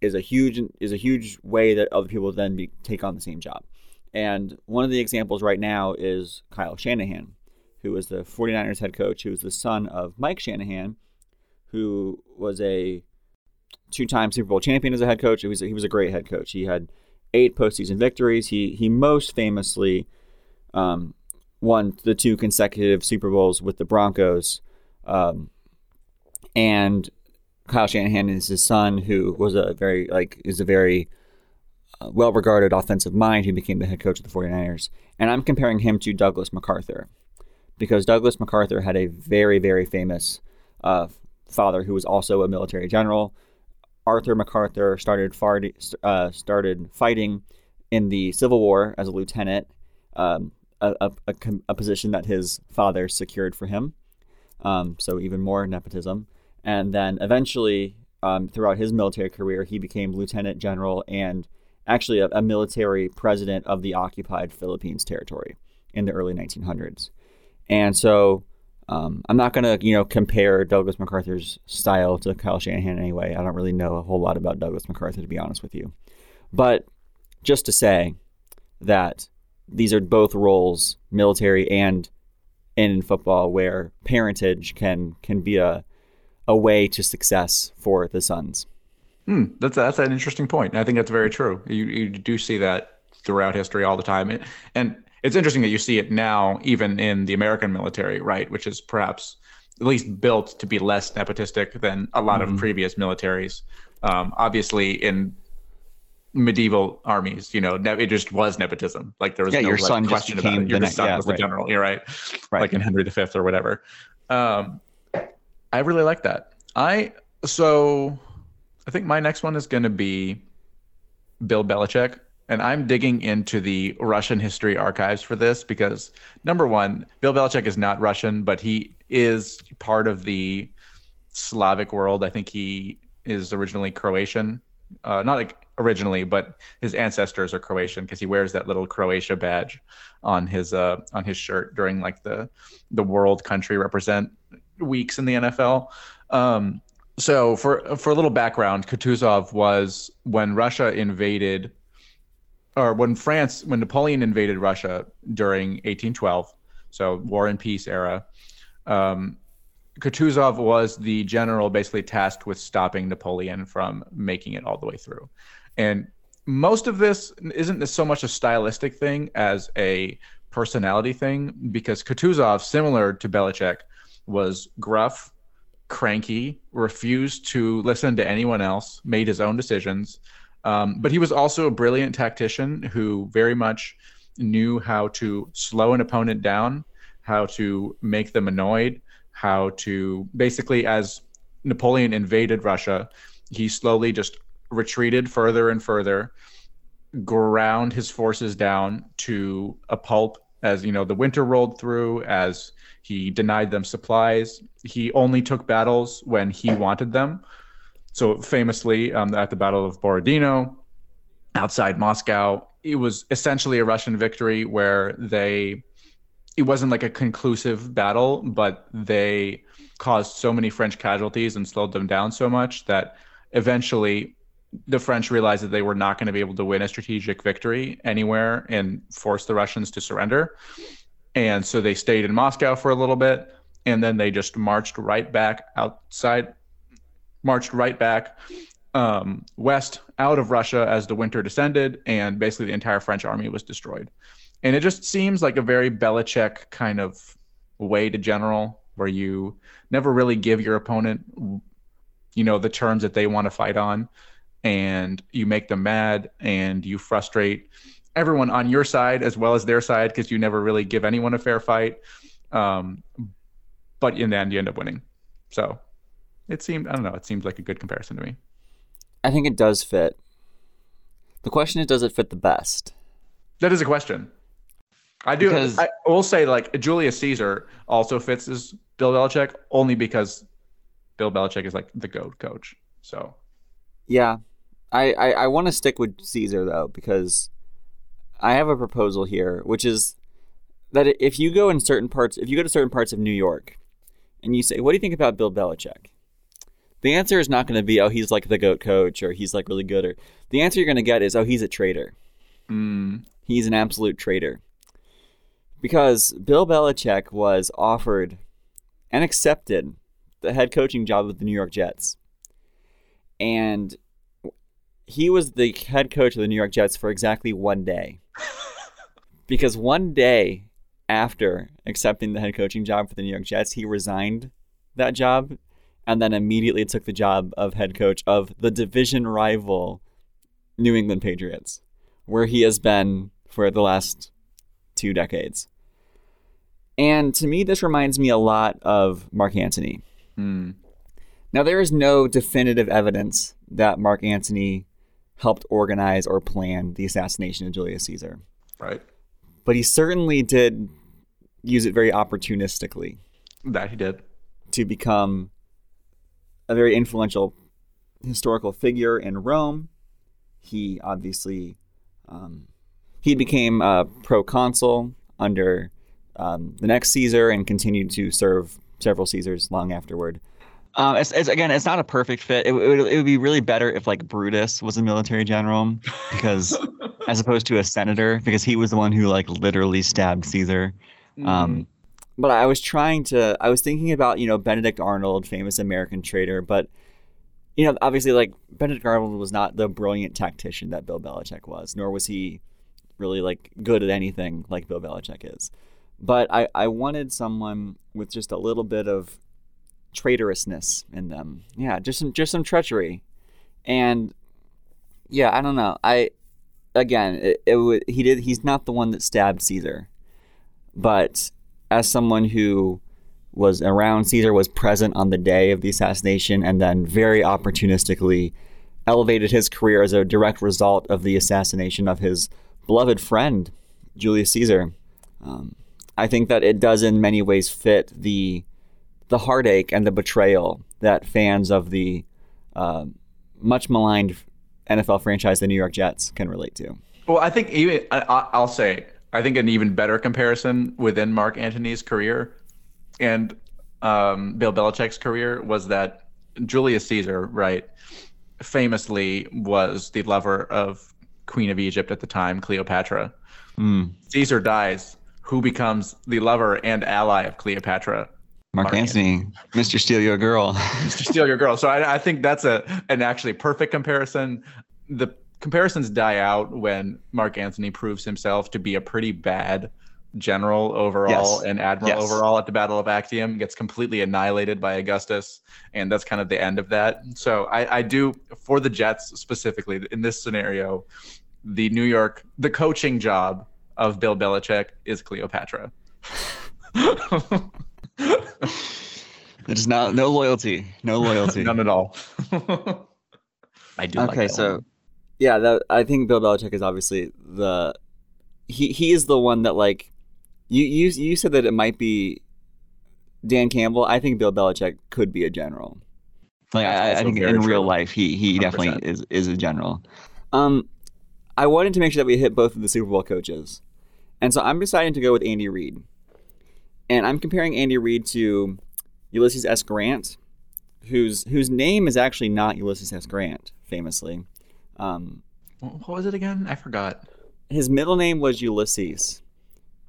is a huge is a huge way that other people then be, take on the same job. And one of the examples right now is Kyle Shanahan, who is the 49ers head coach, who is the son of Mike Shanahan, who was a two-time Super Bowl champion as a head coach. He was a, he was a great head coach. He had eight postseason victories. He he most famously um, won the two consecutive Super Bowls with the Broncos, um, and Kyle Shanahan is his son, who was a very like is a very uh, well-regarded offensive mind who became the head coach of the 49ers. And I'm comparing him to Douglas MacArthur because Douglas MacArthur had a very very famous uh, father who was also a military general. Arthur MacArthur started uh, started fighting in the Civil War as a lieutenant, um, a, a, a, a, position that his father secured for him. Um, so even more nepotism. And then eventually, um, throughout his military career, he became lieutenant general and actually a, military president of the occupied Philippines territory in the early 1900s. And so um, I'm not going to, you know, compare Douglas MacArthur's style to Kyle Shanahan anyway. I don't really know a whole lot about Douglas MacArthur, to be honest with you. But just to say that these are both roles, military and in football, where parentage can can be a a way to success for the sons. Hmm, that's that's an interesting point. I think that's very true. You you do see that throughout history all the time, and it's interesting that you see it now, even in the American military, right? Which is perhaps at least built to be less nepotistic than a lot mm-hmm. of previous militaries. Um, obviously, in medieval armies, you know, it just was nepotism. Like there was yeah, no your like, son question just became about it. Your the son yeah, was right. the general. You're right. right. Like in Henry V or whatever. Um, I really like that. I so I think my next one is going to be Bill Belichick. And I'm digging into the Russian history archives for this because number one, Bill Belichick is not Russian, but he is part of the Slavic world. I think he is originally Croatian. Uh, not like originally, but his ancestors are Croatian because he wears that little Croatia badge on his uh, on his shirt during like the the world country represent weeks in the NFL. Um, So for for a little background, Kutuzov was when Russia invaded, or when France, when Napoleon invaded Russia during 1812, so War and Peace era. Um, Kutuzov was the general basically tasked with stopping Napoleon from making it all the way through. And most of this isn't so much a stylistic thing as a personality thing because Kutuzov, similar to Belichick, was gruff, cranky, refused to listen to anyone else, made his own decisions. Um, but he was also a brilliant tactician who very much knew how to slow an opponent down, how to make them annoyed, how to basically, as Napoleon invaded Russia, he slowly just retreated further and further, ground his forces down to a pulp as you know the winter rolled through as he denied them supplies. He only took battles when he wanted them so famously um, at the battle of borodino outside moscow it was essentially a russian victory where they it wasn't like a conclusive battle but they caused so many french casualties and slowed them down so much that eventually the French realized that they were not going to be able to win a strategic victory anywhere and force the Russians to surrender. And so they stayed in Moscow for a little bit and then they just marched right back outside, marched right back um, west out of Russia as the winter descended, and basically the entire French army was destroyed. And it just seems like a very Belichick kind of way to general, where you never really give your opponent, you know, the terms that they want to fight on and you make them mad and you frustrate everyone on your side as well as their side because you never really give anyone a fair fight. Um, but in the end, you end up winning. So it seemed, I don't know, it seemed like a good comparison to me. I think it does fit. The question is, does it fit the best? That is a question. I do. Because... I will say, like Julius Caesar also fits as Bill Belichick only because Bill Belichick is like the goat coach. So, yeah, I, I, I want to stick with Caesar though because I have a proposal here, which is that if you go in certain parts, if you go to certain parts of New York, and you say, "What do you think about Bill Belichick?" The answer is not going to be, "Oh, he's like the goat coach," or "He's like really good," or the answer you're going to get is, "Oh, he's a traitor." Mm. He's an absolute traitor. Because Bill Belichick was offered and accepted the head coaching job with the New York Jets. And he was the head coach of the New York Jets for exactly one day. because one day after accepting the head coaching job for the New York Jets, he resigned that job and then immediately took the job of head coach of the division rival New England Patriots, where he has been for the last two decades. And to me, this reminds me a lot of Mark Antony. Mm. Now, there is no definitive evidence that Mark Antony helped organize or plan the assassination of Julius Caesar. Right. But he certainly did use it very opportunistically. That he did. To become a very influential historical figure in Rome. He obviously um, he became a proconsul under um, the next Caesar and continued to serve several Caesars long afterward. Um, it's, it's, again, it's not a perfect fit. It, it, would, it would be really better if like Brutus was a military general, because as opposed to a senator, because he was the one who like literally stabbed Caesar. Mm. Um, but I was trying to, I was thinking about you know Benedict Arnold, famous American trader, but you know obviously like Benedict Arnold was not the brilliant tactician that Bill Belichick was, nor was he really like good at anything like Bill Belichick is. But I, I wanted someone with just a little bit of traitorousness in them. Yeah, just some just some treachery, and yeah, I don't know. I again, it, it he did. He's not the one that stabbed Caesar, but as someone who was around Caesar, was present on the day of the assassination, and then very opportunistically elevated his career as a direct result of the assassination of his beloved friend Julius Caesar. Um, I think that it does in many ways fit the the heartache and the betrayal that fans of the uh, much maligned NFL franchise, the New York Jets, can relate to. Well, I think even I, will say I think an even better comparison within Mark Antony's career and um, Bill Belichick's career was that Julius Caesar, right, famously was the lover of Queen of Egypt at the time, Cleopatra. Mm. Caesar dies. Who becomes the lover and ally of Cleopatra? Mark, Mark Antony, Antony, Mr. Steal Your Girl. Mr. Steal Your Girl. So I, I think that's a an actually perfect comparison. The comparisons die out when Mark Antony proves himself to be a pretty bad general overall yes. and admiral yes. overall at the Battle of Actium, gets completely annihilated by Augustus, and that's kind of the end of that. So I, I do for the Jets specifically in this scenario, the New York the coaching job of Bill Belichick is Cleopatra. There's not no loyalty, no loyalty, none at all. I do. Okay, like so one. Yeah, that, I think Bill Belichick is obviously the he he is the one that like you you you said that it might be Dan Campbell. I think Bill Belichick could be a general. Like I, I, think in true. real life, he he 100%. definitely is is a general. Um, I wanted to make sure that we hit both of the Super Bowl coaches, and so I'm deciding to go with Andy Reid. And I'm comparing Andy Reid to Ulysses S. Grant, whose whose name is actually not Ulysses S. Grant, famously. Um, what was it again? I forgot. His middle name was Ulysses,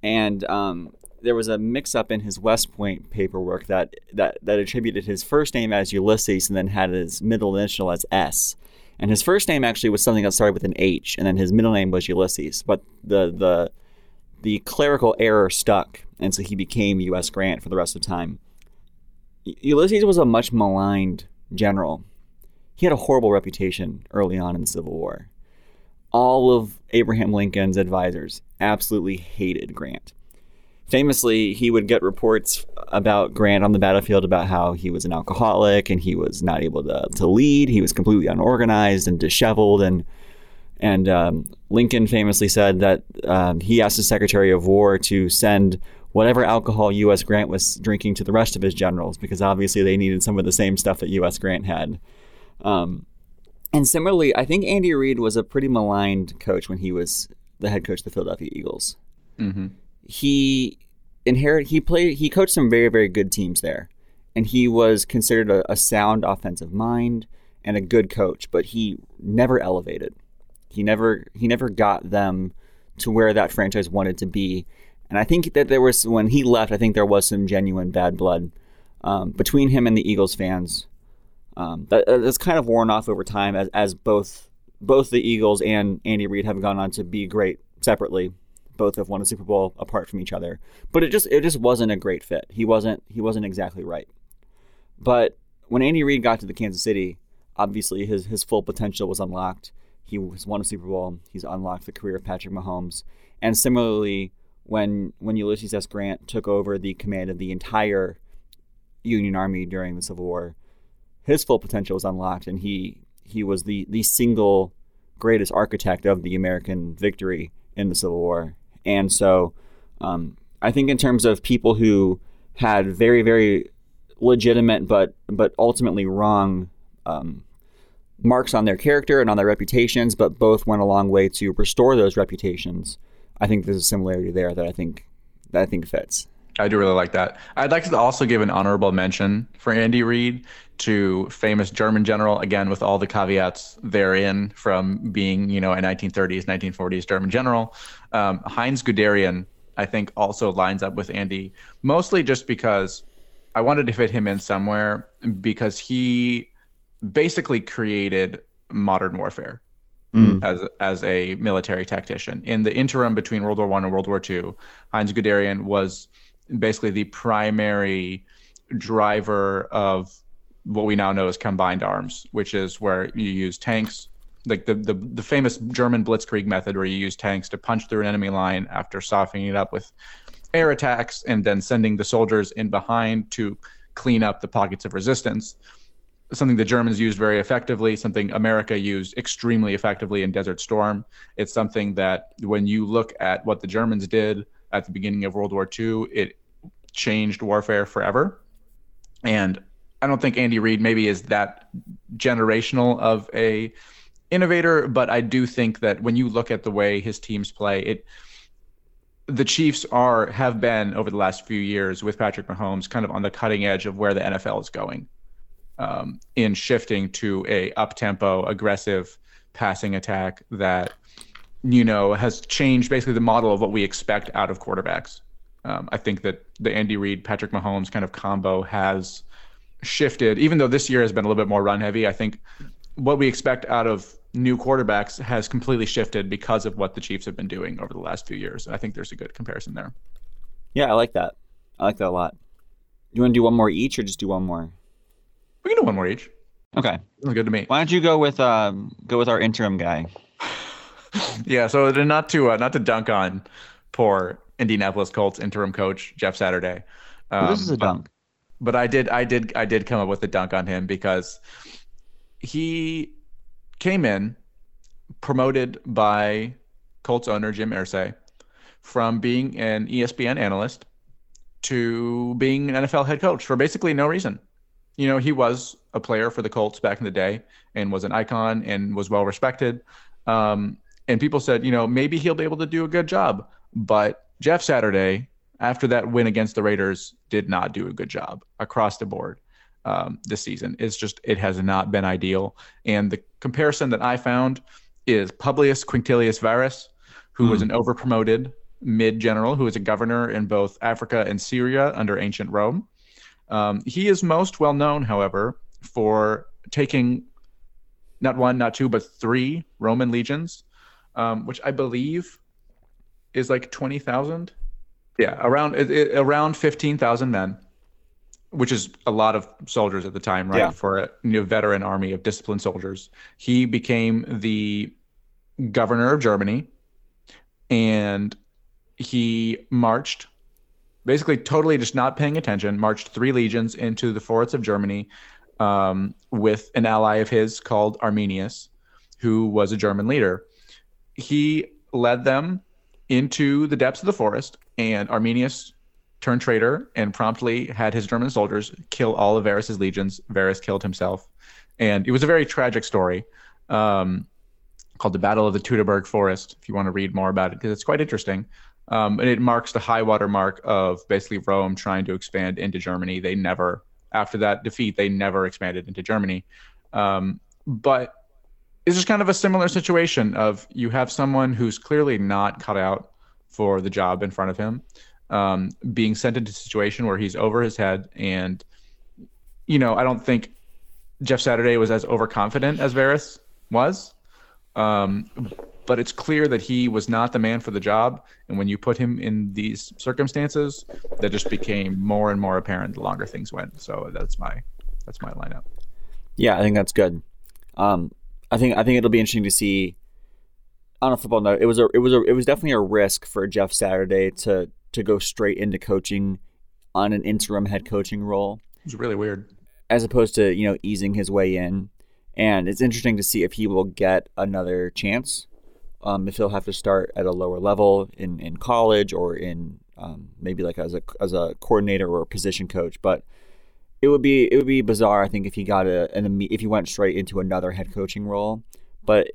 and um, there was a mix-up in his West Point paperwork that, that that attributed his first name as Ulysses and then had his middle initial as S. And his first name actually was something that started with an H, and then his middle name was Ulysses. But the the the clerical error stuck, and so he became U.S. Grant for the rest of time. Ulysses was a much maligned general. He had a horrible reputation early on in the Civil War. All of Abraham Lincoln's advisors absolutely hated Grant. Famously, he would get reports about Grant on the battlefield about how he was an alcoholic and he was not able to, to lead. He was completely unorganized and disheveled and and um, Lincoln famously said that um, he asked the Secretary of War to send whatever alcohol U.S. Grant was drinking to the rest of his generals because obviously they needed some of the same stuff that U.S. Grant had. Um, and similarly, I think Andy Reid was a pretty maligned coach when he was the head coach of the Philadelphia Eagles. Mm-hmm. He inherited. He played. He coached some very very good teams there, and he was considered a, a sound offensive mind and a good coach. But he never elevated. He never he never got them to where that franchise wanted to be. And I think that there was when he left, I think there was some genuine bad blood um, between him and the Eagles fans. Um, that, that's kind of worn off over time as, as both both the Eagles and Andy Reid have gone on to be great separately. Both have won a Super Bowl apart from each other, but it just it just wasn't a great fit. He wasn't he wasn't exactly right. But when Andy Reid got to the Kansas City, obviously his his full potential was unlocked. He has won a Super Bowl. He's unlocked the career of Patrick Mahomes. And similarly, when when Ulysses S. Grant took over the command of the entire Union Army during the Civil War, his full potential was unlocked, and he he was the the single greatest architect of the American victory in the Civil War. And so, um, I think in terms of people who had very very legitimate but but ultimately wrong um, marks on their character and on their reputations, but both went a long way to restore those reputations. I think there's a similarity there that I think that I think fits. I do really like that. I'd like to also give an honorable mention for Andy Reid to famous German general, again with all the caveats therein from being, you know, a 1930s, 1940s German general. Um, Heinz Guderian, I think, also lines up with Andy, mostly just because I wanted to fit him in somewhere because he basically created modern warfare mm. as as a military tactician. In the interim between World War One and World War Two, Heinz Guderian was basically the primary driver of what we now know as combined arms, which is where you use tanks, like the, the, the famous German blitzkrieg method, where you use tanks to punch through an enemy line after softening it up with air attacks and then sending the soldiers in behind to clean up the pockets of resistance something the Germans used very effectively, something America used extremely effectively in Desert Storm. It's something that when you look at what the Germans did at the beginning of World War II, it changed warfare forever. And I don't think Andy Reid maybe is that generational of a innovator, but I do think that when you look at the way his teams play, it the Chiefs are have been over the last few years with Patrick Mahomes kind of on the cutting edge of where the NFL is going um, in shifting to a up tempo, aggressive passing attack that you know has changed basically the model of what we expect out of quarterbacks. Um, I think that the Andy Reid, Patrick Mahomes kind of combo has shifted, even though this year has been a little bit more run heavy. I think what we expect out of new quarterbacks has completely shifted because of what the Chiefs have been doing over the last few years. I think there's a good comparison there. Yeah, I like that. I like that a lot. Do you want to do one more each, or just do one more? We can do one more each. Okay, Sounds good to me. why don't you go with um, go with our interim guy? Yeah, so not to uh, not to dunk on poor Indianapolis Colts interim coach Jeff Saturday. Well, this is a Um, but- dunk. but I did I did I did come up with a dunk on him because he came in promoted by Colts owner Jim Irsay from being an ESPN analyst to being an NFL head coach for basically no reason. You know, he was a player for the Colts back in the day and was an icon and was well respected. Um, and people said, you know, maybe he'll be able to do a good job. But Jeff Saturday, after that win against the Raiders, did not do a good job across the board um, this season. It's just, it has not been ideal. And the comparison that I found is Publius Quintilius Varus, who was an overpromoted mid general who was a governor in both Africa and Syria under ancient Rome. Um, he is most well known, however, for taking not one, not two, but three Roman legions, um, which I believe is like twenty thousand. Yeah, around it, it- around fifteen thousand men, which is a lot of soldiers at the time, right? Yeah. For a you know, veteran army of disciplined soldiers. He became the governor of Germany, and he marched basically totally just not paying attention, marched three legions into the forests of Germany um, with an ally of his called Arminius, who was a German leader. He led them into the depths of the forest, and Arminius turned traitor and promptly had his German soldiers kill all of Varus's legions. Varus killed himself. And it was a very tragic story um, called the Battle of the Teutoburg Forest, if you want to read more about it, because it's quite interesting. Um, and it marks the high water mark of basically Rome trying to expand into Germany. They never, after that defeat, they never expanded into Germany. Um, but it's just kind of a similar situation of you have someone who's clearly not cut out for the job in front of him, um, being sent into a situation where he's over his head. And, you know, I don't think Jeff Saturday was as overconfident as Varus was. Um, but it's clear that he was not the man for the job. And when you put him in these circumstances, that just became more and more apparent the longer things went. So that's my that's my lineup. Yeah, I think that's good. Um, I think I think it'll be interesting to see. On a football note, it was a it was a it was definitely a risk for Jeff Saturday to to go straight into coaching on an interim head coaching role It was really weird. as opposed to you know easing his way in. And it's interesting to see if he will get another chance. Um, if he'll have to start at a lower level in, in college or in um, maybe like as a as a coordinator or a position coach, but it would be it would be bizarre I think if he got a an if he went straight into another head coaching role. But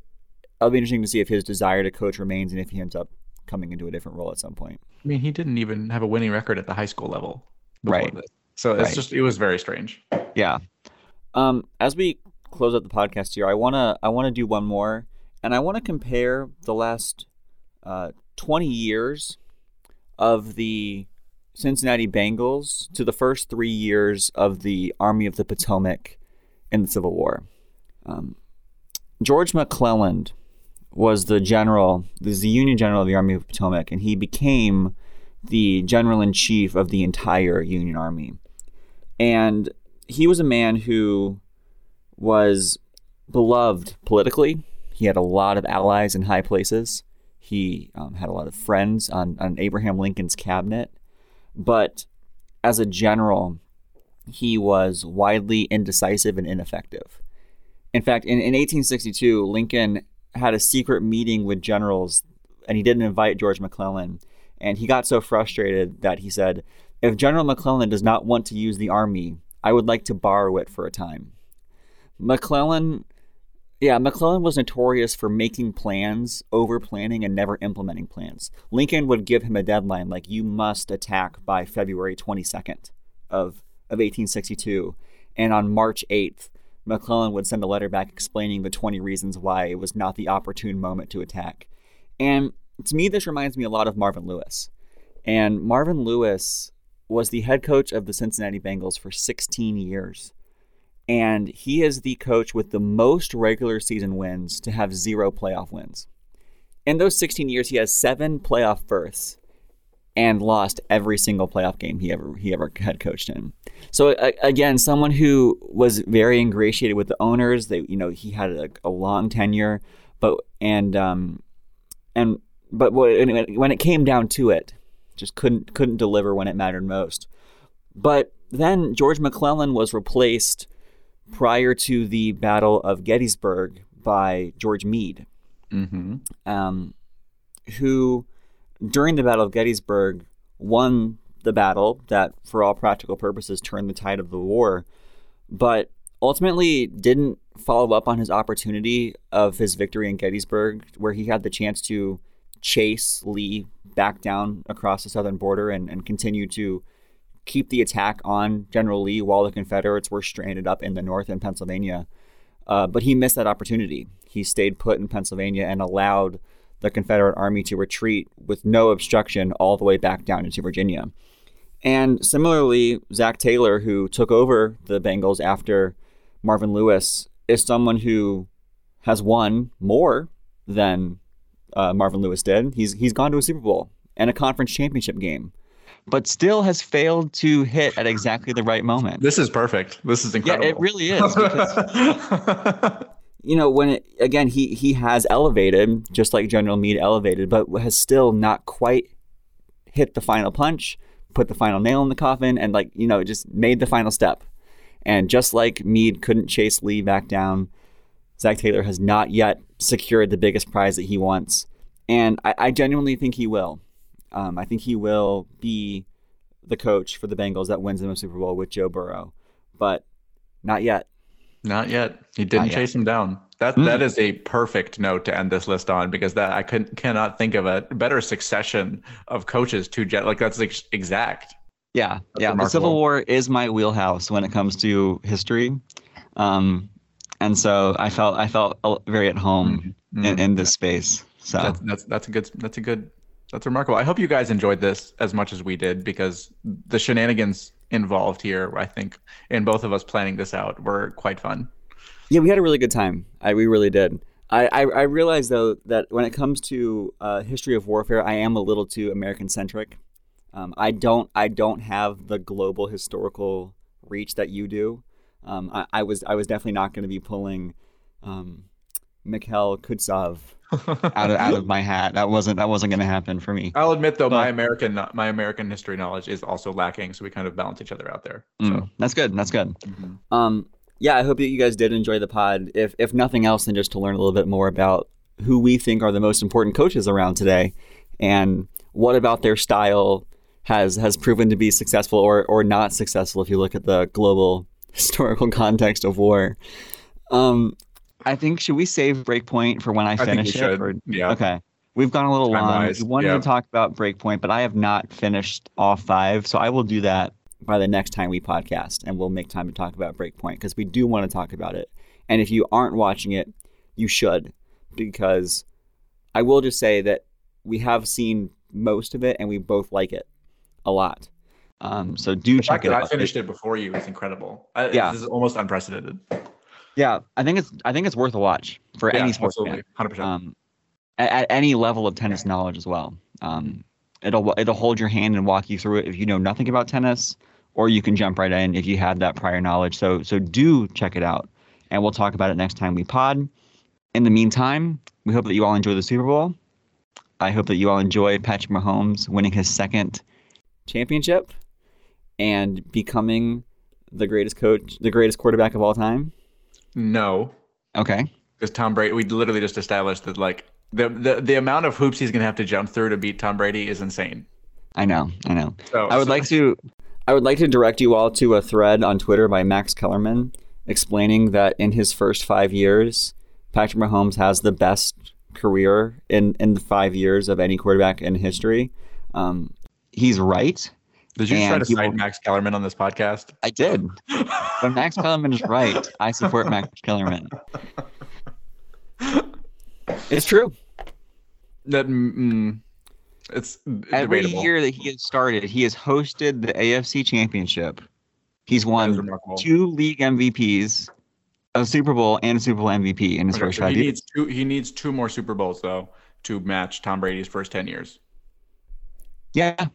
it'll be interesting to see if his desire to coach remains and if he ends up coming into a different role at some point. I mean, he didn't even have a winning record at the high school level. Right. this. So it's Right. just it was very strange. Yeah. Um, as we close out the podcast here, I wanna I wanna do one more, and I wanna compare the last uh, twenty years of the Cincinnati Bengals to the first three years of the Army of the Potomac in the Civil War. Um, George McClellan was the general, was the Union general of the Army of the Potomac, and he became the general in chief of the entire Union Army. And he was a man who was beloved politically. He had a lot of allies in high places. He um, had a lot of friends on, on Abraham Lincoln's cabinet. But as a general, he was widely indecisive and ineffective. In fact, in, in 1862, Lincoln had a secret meeting with generals, and he didn't invite George McClellan. And he got so frustrated that he said, If General McClellan does not want to use the army, I would like to borrow it for a time. McClellan, yeah, McClellan was notorious for making plans, over planning, and never implementing plans. Lincoln would give him a deadline like, you must attack by February 22nd of, of 1862. And on March 8th, McClellan would send a letter back explaining the 20 reasons why it was not the opportune moment to attack. And to me, this reminds me a lot of Marvin Lewis. And Marvin Lewis was the head coach of the Cincinnati Bengals for 16 years. And he is the coach with the most regular season wins to have zero playoff wins. In those 16 years, he has seven playoff berths and lost every single playoff game he ever he ever had coached in. So again, someone who was very ingratiated with the owners. They you know he had a, a long tenure, but and um and but when it came down to it, just couldn't couldn't deliver when it mattered most. But then George McClellan was replaced prior to the Battle of Gettysburg by George Meade, mm-hmm. um, who during the Battle of Gettysburg won the battle that, for all practical purposes, turned the tide of the war, but ultimately didn't follow up on his opportunity of his victory in Gettysburg, where he had the chance to chase Lee back down across the southern border and, and continue to keep the attack on General Lee while the Confederates were stranded up in the north in Pennsylvania. Uh, but he missed that opportunity. He stayed put in Pennsylvania and allowed the Confederate Army to retreat with no obstruction all the way back down into Virginia. And similarly, Zac Taylor, who took over the Bengals after Marvin Lewis, is someone who has won more than uh, Marvin Lewis did. He's he's gone to a Super Bowl and a conference championship game, but still has failed to hit at exactly the right moment. This is perfect. This is incredible. Yeah, it really is. Because, you know, when it, again he he has elevated just like General Meade elevated, but has still not quite hit the final punch, put the final nail in the coffin, and like you know just made the final step. And just like Meade couldn't chase Lee back down, Zac Taylor has not yet secured the biggest prize that he wants. And I, I genuinely think he will. Um, I think he will be the coach for the Bengals that wins them a Super Bowl with Joe Burrow, but not yet. Not yet. He didn't chase him down. That mm. that is a perfect note to end this list on because that I could cannot think of a better succession of coaches to jet like that's ex- exact. Yeah, that's yeah. Remarkable. The Civil War is my wheelhouse when it comes to history. Um, and so I felt I felt very at home mm-hmm. in, in, this space. So that's, that's that's a good that's a good that's remarkable. I hope you guys enjoyed this as much as we did because the shenanigans involved here, I think, in both of us planning this out were quite fun. Yeah, we had a really good time. I we really did. I, I, I realize though that when it comes to uh, history of warfare, I am a little too American centric. Um, I don't I don't have the global historical reach that you do um, I, I, was I was definitely not going to be pulling um, Mikhail Kutuzov out of out of my hat. That wasn't that wasn't going to happen for me. I'll admit though, but, my American my American history knowledge is also lacking, so we kind of balance each other out there. So mm, that's good. That's good. Mm-hmm. Um, yeah, I hope that you guys did enjoy the pod. If if nothing else, then just to learn a little bit more about who we think are the most important coaches around today, and what about their style has has proven to be successful or or not successful if you look at the global historical context of war. Um, I think should we save Breakpoint for when I, I finish it? Or, yeah. Okay. We've gone a little long. We wanted yeah. to talk about Breakpoint, but I have not finished all five, so I will do that by the next time we podcast, and we'll make time to talk about Breakpoint because we do want to talk about it. And if you aren't watching it, you should, because I will just say that we have seen most of it, and we both like it a lot. Um, so do the check it out. I finished it before you. It's incredible. I, yeah, this is almost unprecedented. Yeah, I think it's I think it's worth a watch for yeah, any sports fan. Hundred percent. Um, at, at, any level of tennis knowledge as well. Um, it'll it'll hold your hand and walk you through it if you know nothing about tennis, or you can jump right in if you have that prior knowledge. So so do check it out, and we'll talk about it next time we pod. In the meantime, we hope that you all enjoy the Super Bowl. I hope that you all enjoy Patrick Mahomes winning his second championship and becoming the greatest coach, the greatest quarterback of all time? No. Okay. Because Tom Brady, we literally just established that like the, the the amount of hoops he's gonna have to jump through to beat Tom Brady is insane. I know, I know. So, I would so. like to, I would like to direct you all to a thread on Twitter by Max Kellerman explaining that in his first five years, Patrick Mahomes has the best career in in the five years of any quarterback in history. Um, he's right. Did you try to cite Max Kellerman on this podcast? I did. When Max Kellerman is right, I support Max Kellerman. It's true. That mm, it's Every debatable. year that he has started, he has hosted the AFC Championship. He's won two league MVPs, a Super Bowl, and a Super Bowl MVP in his Okay, first so five he years. needs two. He needs two more Super Bowls though to match Tom Brady's first ten years. Yeah.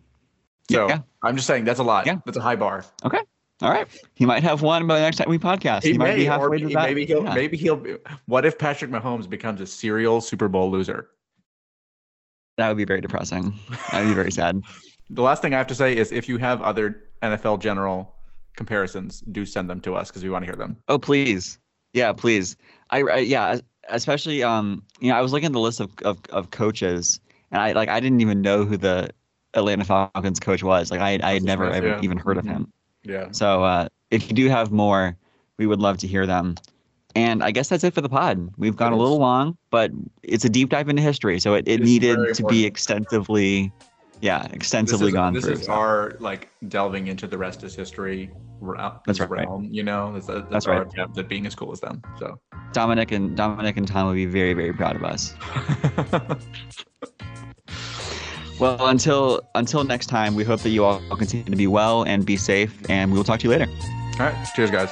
So Yeah. I'm just saying that's a lot. Yeah. That's a high bar. Okay. All right. He might have one by the next time we podcast. He, might be halfway to that. maybe he'll. Yeah. Maybe he'll. be- What if Patrick Mahomes becomes a serial Super Bowl loser? That would be very depressing. That would be very sad. The last thing I have to say is if you have other NFL general comparisons, do send them to us because we want to hear them. Oh, please. Yeah, please. I, I yeah, especially um, you know, I was looking at the list of, of of coaches, and I like I didn't even know who the Atlanta Falcons coach was. Like I I had never ever yeah. even heard of Mhm. him. Yeah. So uh, if you do have more, we would love to hear them. And I guess that's it for the pod. We've gone a little long, but it's a deep dive into history, so it, it needed to be extensively, yeah, This extensively is, gone this through. This is so. our like delving into the rest is history. realm- That's right. realm, You know, that's, that's, That's our right. attempt at being as cool as them. So. Dominic and Dominic and Tom would be very very proud of us. Well, until until next time, we hope that you all continue to be well and be safe, and we will talk to you later. All right. Cheers, guys.